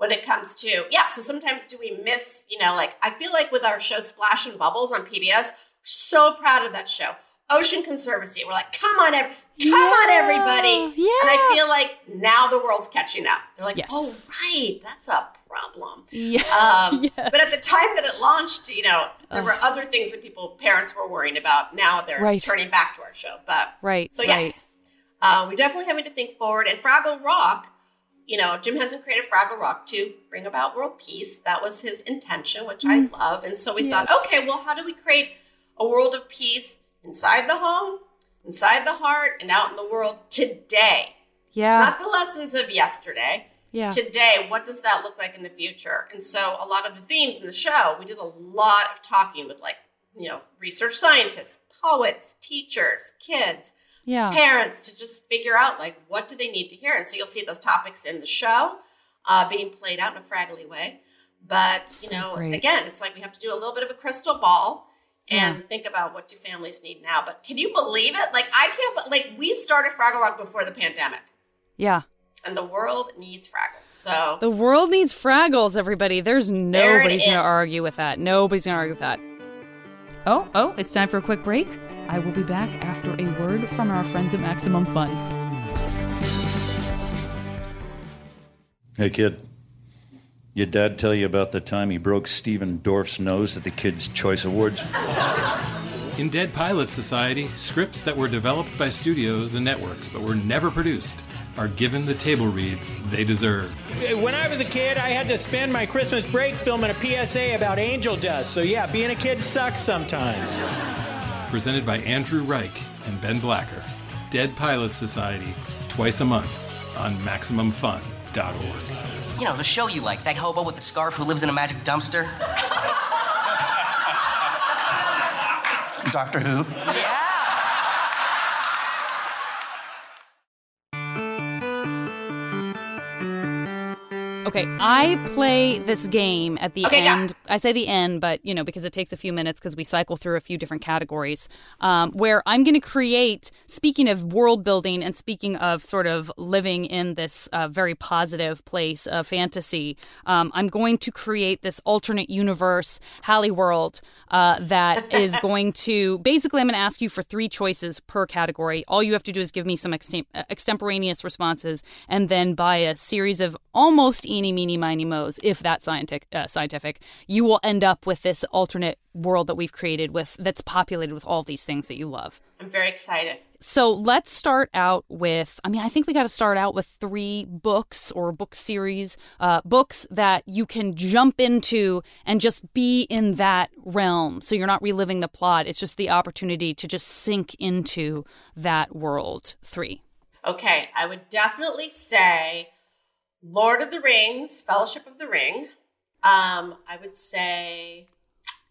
when it comes to yeah. So sometimes do we miss? You know, like I feel like with our show Splash and Bubbles on PBS, so proud of that show. Ocean Conservancy. We're like, come on, every, come on, everybody. yeah. And I feel like now the world's catching up. They're like, Yes. oh right, that's a problem. Yeah. Um, Yes. But at the time that it launched, you know, there were other things that people, parents were worrying about. Now they're Right. turning back to our show. But Right. so, right. yes, uh, we definitely having to think forward. And Fraggle Rock, you know, Jim Henson created Fraggle Rock to bring about world peace. That was his intention, which I love. And so we Mm. Yes. thought, okay, well, how do we create a world of peace inside the home, inside the heart, and out in the world today? Yeah. Not the lessons of yesterday yeah. today what does that look like in the future and so a lot of the themes in the show we did a lot of talking with like you know research scientists poets teachers kids yeah. parents to just figure out like what do they need to hear and so you'll see those topics in the show uh, being played out in a fraggly way but you know great. again it's like we have to do a little bit of a crystal ball and think about what do families need now but can you believe it like i can't but like we started fraggle rock before the pandemic Yeah. and the world needs fraggles so The world needs Fraggles, everybody. There's There nobody's going is. to argue with that. Nobody's going to argue with that. Oh, oh, it's time for a quick break. I will be back after a word from our friends at Maximum Fun. Hey, kid. Your dad tell you about the time he broke Stephen Dorff's nose at the Kids' Choice Awards? In Dead Pilot Society, scripts that were developed by studios and networks but were never produced are given the table reads they deserve. When I was a kid, I had to spend my Christmas break filming a PSA about angel dust. So, yeah, being a kid sucks sometimes. Presented by Andrew Reich and Ben Blacker. Dead Pilot Society, twice a month on MaximumFun.org. You know, the show you like, that hobo with the scarf who lives in a magic dumpster. Doctor Who. Yeah. Okay, I play this game at the Okay, go. end. I say the end, but you know, because it takes a few minutes because we cycle through a few different categories. Um, where I'm going to create. Speaking of world building and speaking of sort of living in this uh, very positive place of fantasy, um, I'm going to create this alternate universe, Halle World, uh, that is going to basically. I'm going to ask you for three choices per category. All you have to do is give me some extem- extemporaneous responses, and then by a series of almost eeny, meeny, miny, moes, if that's scientific, uh, scientific, you will end up with this alternate world that we've created with that's populated with all these things that you love. I'm very excited. So let's start out with. I mean, I think we got to start out with three books or book series, uh, books that you can jump into and just be in that realm. So you're not reliving the plot. It's just the opportunity to just sink into that world. Three. Okay, I would definitely say Lord of the Rings, Fellowship of the Ring. Um, I would say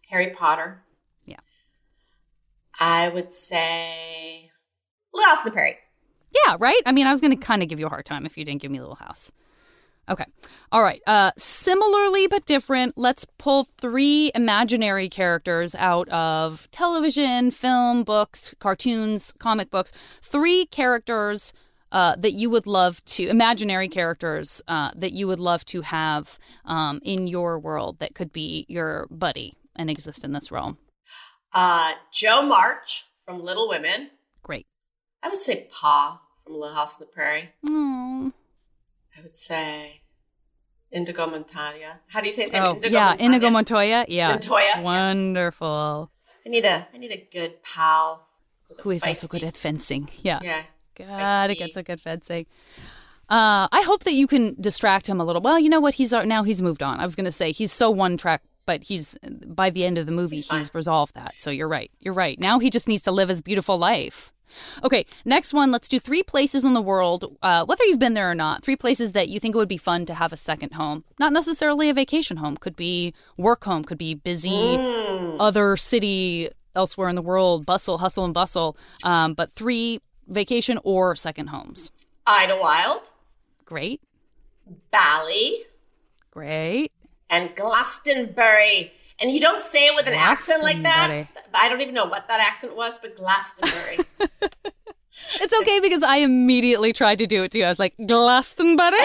Harry Potter. Yeah. I would say Little House on the Prairie. Yeah, right? I mean, I was going to kind of give you a hard time if you didn't give me Little House. Okay. All right. Uh, similarly but different, let's pull three imaginary characters out of television, film, books, cartoons, comic books. Three characters uh, that you would love to, imaginary characters uh, that you would love to have um, in your world that could be your buddy and exist in this realm. Uh, Jo March from Little Women. Great. I would say Pa from Little House on the Prairie. I would say Indigo Montoya. How do you say his name? Oh, Indigo yeah, Montoya. Inigo Montoya. Yeah. Montoya. Wonderful. I need a I need a good pal. Who is also good at fencing. Yeah. Yeah. God, it gets a good fencing. Uh, I hope that you can distract him a little. Well, you know what? He's uh, now he's moved on. I was going to say he's so one track, but he's by the end of the movie he's, resolved that. So you're right. You're right. Now he just needs to live his beautiful life. Okay, next one. Let's do three places in the world, uh, whether you've been there or not. Three places that you think it would be fun to have a second home. Not necessarily a vacation home. Could be work home. Could be busy Mm. other city elsewhere in the world. Bustle, hustle, and bustle. Um, but three vacation or second homes. Idyllwild, Great. Bali, Great. and Glastonbury. And you don't say it with an accent like that. I don't even know what that accent was, but Glastonbury. It's okay because I immediately tried to do it too. I was like, Glastonbury.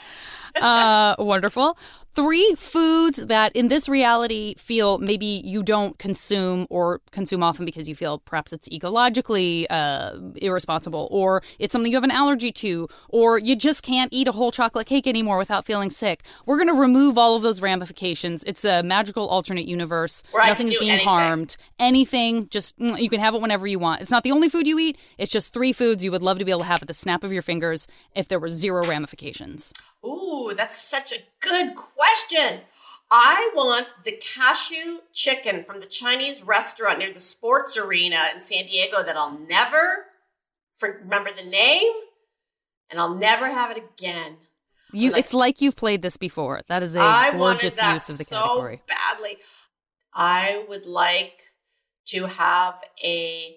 uh, wonderful. Three foods that in this reality feel maybe you don't consume or consume often because you feel perhaps it's ecologically uh, irresponsible or it's something you have an allergy to or you just can't eat a whole chocolate cake anymore without feeling sick. We're going to remove all of those ramifications. It's a magical alternate universe. Where Nothing's being anything. harmed. Anything, just mm, you can have it whenever you want. It's not the only food you eat. It's just three foods you would love to be able to have at the snap of your fingers if there were zero ramifications. Ooh, that's such a good question. I want the cashew chicken from the Chinese restaurant near the sports arena in San Diego that I'll never remember the name and I'll never have it again. You, like- it's like you've played this before. That is a I wanted gorgeous that use of the so category. badly. I would like to have a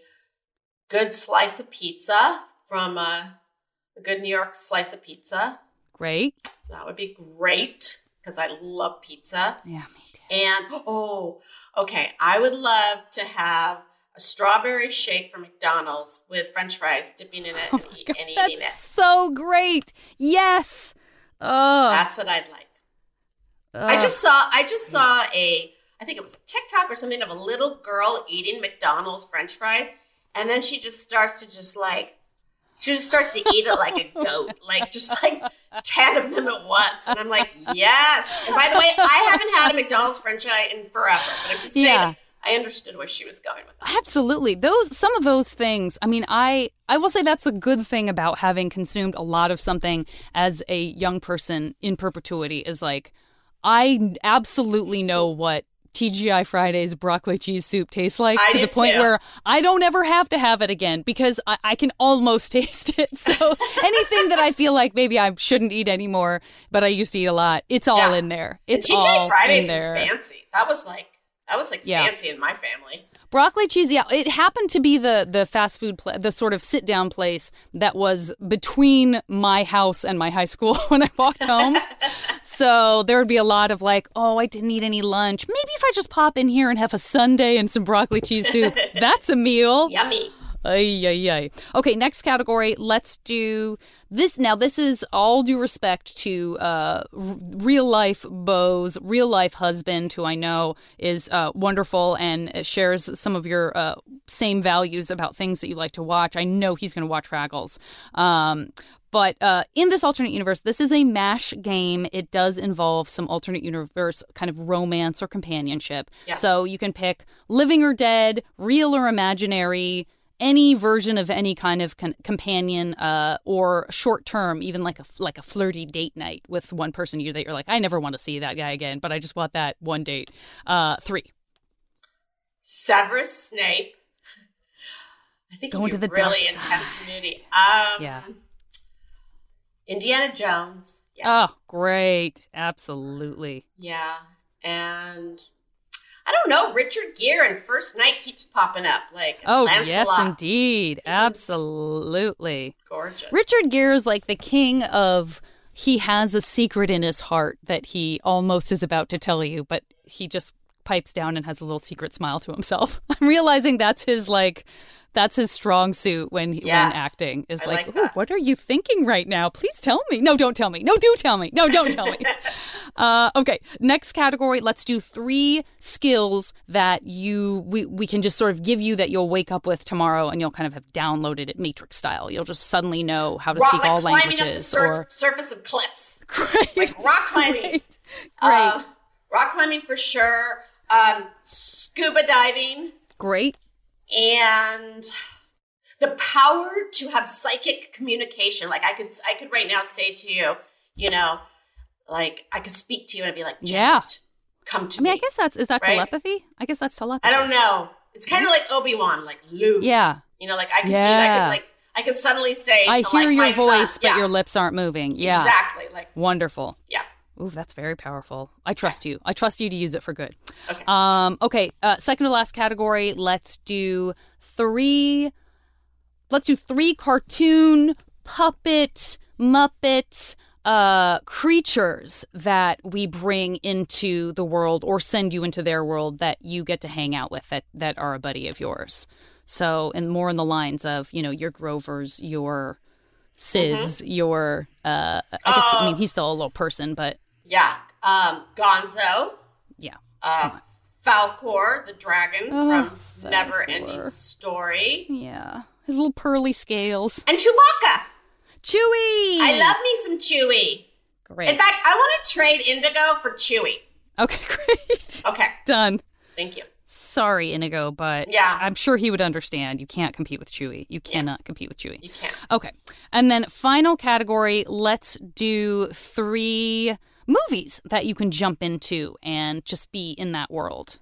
good slice of pizza from a, a good New York slice of pizza. Great. That would be great because I love pizza. Yeah, me too. And oh, okay. I would love to have a strawberry shake from McDonald's with French fries, dipping in it oh and, eat, and eating it. That's so great. Yes. Oh, That's what I'd like. I just saw I just saw a I think it was a TikTok or something of a little girl eating McDonald's French fries, and then she just starts to just like she just starts to eat it like a goat, like just like ten of them at once. And I'm like, yes. And by the way, I haven't had a McDonald's French fry in forever, but I'm just saying Yeah. I understood where she was going with that. Absolutely. Those some of those things. I mean, I I will say that's a good thing about having consumed a lot of something as a young person in perpetuity is like I absolutely know what TGI Fridays broccoli cheese soup tastes like I to the point too. where I don't ever have to have it again because I, I can almost taste it. So anything that I feel like maybe I shouldn't eat anymore, but I used to eat a lot, it's all Yeah. in there. It's TGI all Fridays was fancy. That was like that was like Yeah. fancy in my family. Broccoli cheese, yeah. It happened to be the the fast food, pla- the sort of sit down place that was between my house and my high school when I walked home. So there would be a lot of like, oh, I didn't eat any lunch. Maybe if I just pop in here and have a sundae and some broccoli cheese soup, that's a meal. Yummy. Ay, ay, ay. Okay, next category. Let's do this. Now, this is all due respect to uh, r- real life Bo's real life husband, who I know is uh, wonderful and shares some of your uh, same values about things that you like to watch. I know he's going to watch Fraggles. Um, but uh, in this alternate universe, this is a MASH game. It does involve some alternate universe kind of romance or companionship. Yes. So you can pick living or dead, real or imaginary, any version of any kind of con- companion uh, or short term, even like a like a flirty date night with one person you that you're like, I never want to see that guy again, but I just want that one date. Uh, three. Severus Snape. I think Going to the really intense moody. Um, Yeah. Indiana Jones. Yeah. Oh, great! Absolutely. Yeah. And I don't know. Richard Gere in First Knight keeps popping up. Like Oh Lancelot. yes, indeed, absolutely. Gorgeous. Richard Gere is like the king of. He has a secret in his heart that he almost is about to tell you, but he just pipes down and has a little secret smile to himself. I'm realizing that's his like That's his strong suit when he, Yes. when acting is I like, like "Ooh, what are you thinking right now? Please tell me. No, don't tell me. No, do tell me. No, don't tell me. uh, okay, next category. Let's do three skills that you we we can just sort of give you that you'll wake up with tomorrow, and you'll kind of have downloaded it Matrix style. You'll just suddenly know how to Rock, speak like all climbing up the languages. sur- or surface of cliffs. Great. Like rock climbing. Great. Uh, rock climbing for sure. Um, scuba diving. Great. And the power to have psychic communication. Like I could I could right now say to you, you know, like I could speak to you and be like, Yeah. come to I mean, me. I guess that's is that Right? telepathy? I guess that's telepathy. I don't know. It's kind of like Obi Wan, like Luke. Yeah. You know, like I could do that. I could like I could suddenly say I hear like your voice, son, but yeah, your lips aren't moving. Yeah. Exactly. Like Wonderful. yeah. Ooh, that's very powerful. I trust you. I trust you to use it for good. Okay. Um, okay. Uh, second to last category. Let's do three. Let's do three cartoon puppet Muppet uh, creatures that we bring into the world or send you into their world that you get to hang out with that that are a buddy of yours. So, and more in the lines of you know your Grovers, your Sids, your uh, I guess I mean he's still a little person, but Yeah. Um, Gonzo. yeah. Uh, Falcor, the dragon Oh, from Never Ending Story. Yeah. His little pearly scales. And Chewbacca. Chewy. I love me some Chewy. Great. In fact, I want to trade Indigo for Chewy. Okay, great. Okay. Done. Thank you. Sorry, Inigo, but Yeah. I'm sure he would understand. You can't compete with Chewy. You cannot compete with Chewy. You can't. Okay. And then final category, let's do three movies that you can jump into and just be in that world.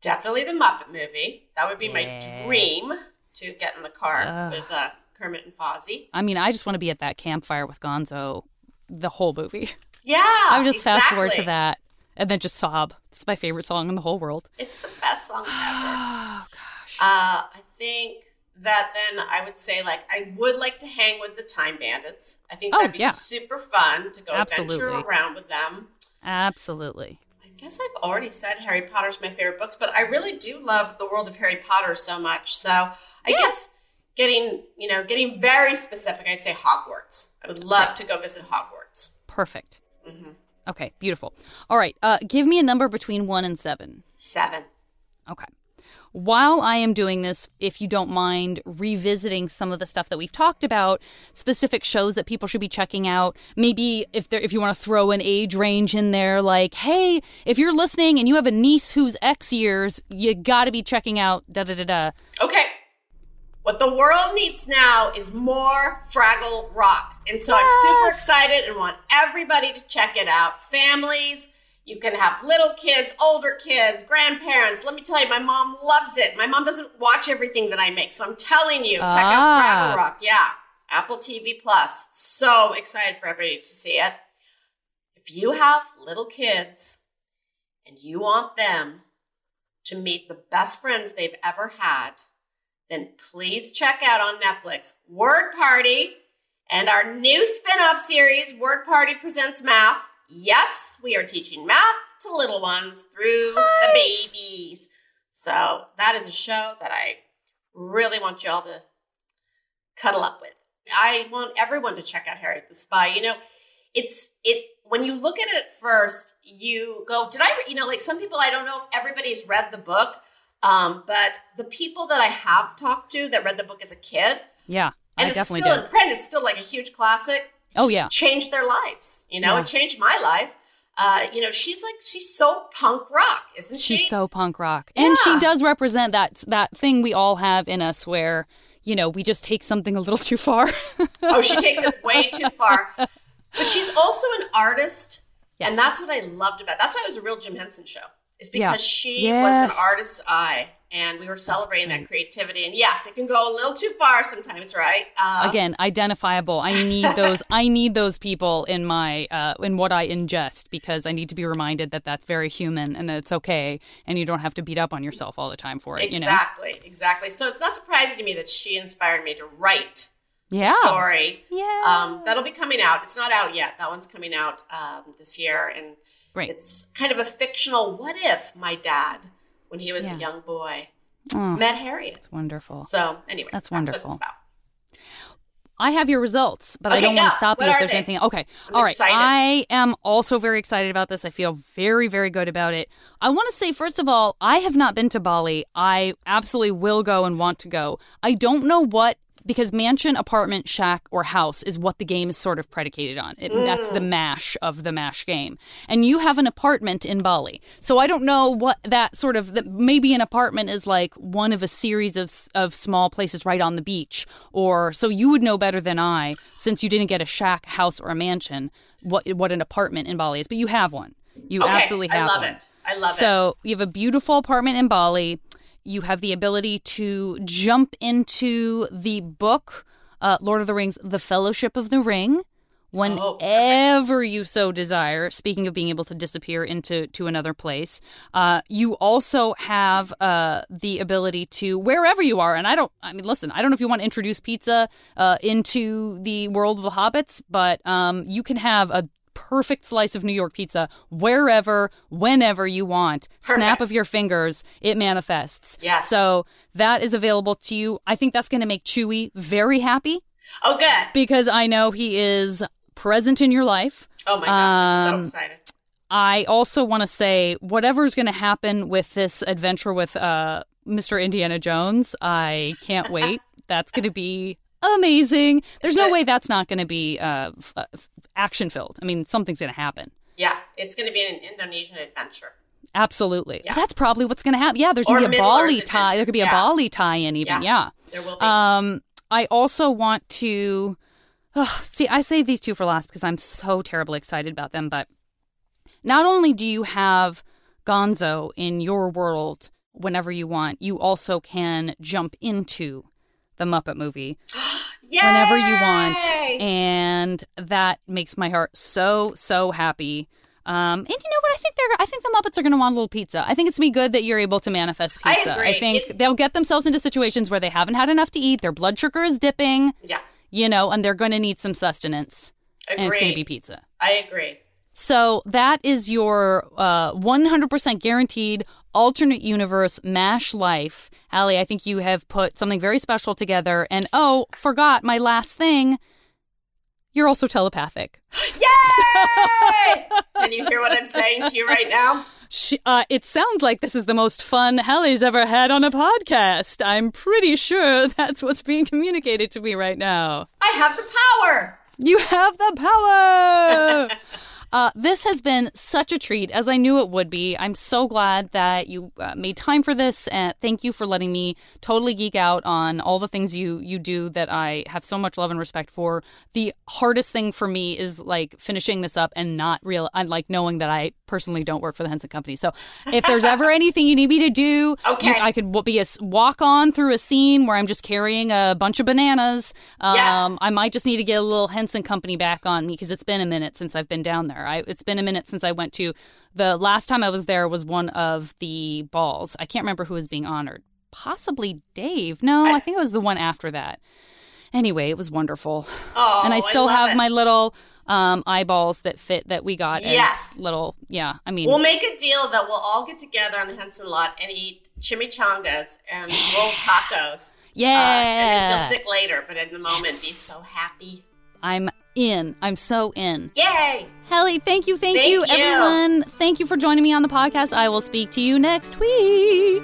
Definitely the Muppet movie. That would be my dream to get in the car Ugh. with uh, Kermit and Fozzie. I mean, I just want to be at that campfire with Gonzo the whole movie. Yeah. I'm just fast forward to that and then just sob. It's my favorite song in the whole world. It's the best song ever. Oh, gosh. Uh, I think that then I would say like I would like to hang with the Time Bandits. I think Oh, that'd be yeah. super fun to go Absolutely. adventure around with them. Absolutely. I guess I've already said Harry Potter's my favorite books, but I really do love the world of Harry Potter so much. So I guess getting you know getting very specific, I'd say Hogwarts. I would love to go visit Hogwarts. Perfect. hmm Okay, beautiful. All right, uh, give me a number between one and seven. Seven. Okay. While I am doing this, if you don't mind revisiting some of the stuff that we've talked about, specific shows that people should be checking out, maybe if there if you want to throw an age range in there like, "Hey, if you're listening and you have a niece who's X years, you got to be checking out da da da da." Okay. What the world needs now is more Fraggle Rock. And so I'm super excited and want everybody to check it out. Families, you can have little kids, older kids, grandparents. Let me tell you, my mom loves it. My mom doesn't watch everything that I make. So I'm telling you, check Ah. out Fraggle Rock. Yeah. Apple TV Plus. So excited for everybody to see it. If you have little kids and you want them to meet the best friends they've ever had, then please check out on Netflix Word Party and our new spin off series, Word Party Presents Math. Yes, we are teaching math to little ones through the babies. So that is a show that I really want y'all to cuddle up with. I want everyone to check out Harriet the Spy. You know, it's it when you look at it at first, you go, did I? You know, like some people, I don't know if everybody's read the book, um, but the people that I have talked to that read the book as a kid, Yeah, and I it's definitely still did. in print, it's still like a huge classic. Oh, yeah. changed their lives. You know, Yeah. it changed my life. Uh, you know, she's like she's so punk rock, isn't she? She's so punk rock. And she does represent that that thing we all have in us where, you know, we just take something a little too far. oh, she takes it way too far. But she's also an artist, and that's what I loved about. That's why it was a real Jim Henson show. Is because she was an Yes. artist's eye, and we were celebrating that creativity. And yes, it can go a little too far sometimes, right? Uh, Again, identifiable. I need those I need those people in my uh in what I ingest because I need to be reminded that that's very human and that it's okay and you don't have to beat up on yourself all the time for it, you know. Exactly, exactly. So it's not surprising to me that she inspired me to write Yeah. story. Yeah. Um, that'll be coming out. It's not out yet. That one's coming out um, this year, and Great. it's kind of a fictional. What if my dad, when he was Yeah. a young boy, Oh, met Harriet. That's wonderful. So anyway, That's what wonderful. it's about. I have your results, but I don't want to stop What you if there's they? anything. Okay. I'm All right. excited. I am also very excited about this. I feel very, very good about it. I want to say, first of all, I have not been to Bali. I absolutely will go and want to go. I don't know what. Because mansion, apartment, shack, or house is what the game is sort of predicated on. It, That's the mm. mash of the mash game. And you have an apartment in Bali. So I don't know what that sort of, maybe an apartment is like one of a series of, of small places right on the beach. Or so you would know better than I, since you didn't get a shack, house, or a mansion, what, what an apartment in Bali is. But you have one. You Okay, absolutely I have love one. it. I love it. So you have a beautiful apartment in Bali. You have the ability to jump into the book, uh, Lord of the Rings, The Fellowship of the Ring, whenever you so desire. Speaking of being able to disappear into to another place, uh, you also have uh, the ability to wherever you are. And I don't. I mean, listen. I don't know if you want to introduce pizza uh, into the world of the hobbits, but um, you can have a perfect slice of New York pizza wherever, whenever you want. Snap of your fingers, it manifests. Yes. So that is available to you. I think that's going to make Chewy very happy Oh, good. because I know he is present in your life. Oh my gosh, I'm Um, so excited. I also want to say whatever's going to happen with this adventure with uh, Mr. Indiana Jones, I can't wait. that's going to be amazing. There's no way that's not going to be uh, f- uh, action filled. I mean, something's going to happen. Yeah, it's going to be an Indonesian adventure. Absolutely. That's probably what's going to happen. Yeah, there's going to be a Bali tie. There could be a Bali tie-in, even. Yeah. There will be. Um, I also want to Ugh, see. I save these two for last because I'm so terribly excited about them. But not only do you have Gonzo in your world whenever you want, you also can jump into the Muppet movie whenever you want, and that makes my heart so so happy. Um, and you know what? I think they're. I think the Muppets are going to want a little pizza. I think it's me good that you're able to manifest I pizza. agree. think It- they'll get themselves into situations where they haven't had enough to eat. Their blood sugar is dipping. Yeah. You know, and they're going to need some sustenance, Agree. and it's going to be pizza. I agree. So that is your uh, 100% guaranteed alternate universe MASH life. Halle, I think you have put something very special together. And oh, forgot my last thing. You're also telepathic. Yay! Can you hear what I'm saying to you right now? She, uh, it sounds like this is the most fun Halle's ever had on a podcast. I'm pretty sure that's what's being communicated to me right now. I have the power. You have the power. uh, this has been such a treat, as I knew it would be. I'm so glad that you uh, made time for this, and thank you for letting me totally geek out on all the things you you do that I have so much love and respect for. The hardest thing for me is like finishing this up and not real. I like knowing that I personally don't work for the Henson Company. So if there's ever anything you need me to do, Okay. you- I could be a walk on through a scene where I'm just carrying a bunch of bananas. Um, Yes. I might just need to get a little Henson Company back on me because it's been a minute since I've been down there. I, it's been a minute since I went to the last time I was there was one of the balls. I can't remember who was being honored. Possibly Dave. No, I, think it was the one after that. Anyway, it was wonderful. Oh, and I I still love have it. my little um, eyeballs that fit that we got Yes. as little. Yeah, I mean, We'll make a deal that we'll all get together on the Henson lot and eat chimichangas and roll tacos. yeah. Uh, and then feel sick later, but in the moment, be so happy. I'm in. I'm so in. Yay! Halle, thank you, thank, Thank you, you. everyone. Thank you for joining me on the podcast. I will speak to you next week.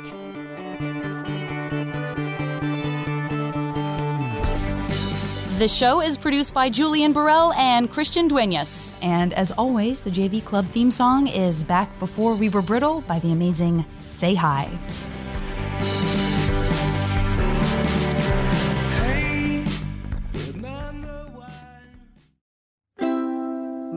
The show is produced by Julian Burrell and Christian Duenas. And as always, the JV Club theme song is Back Before We Were Brittle by the amazing Say Hi.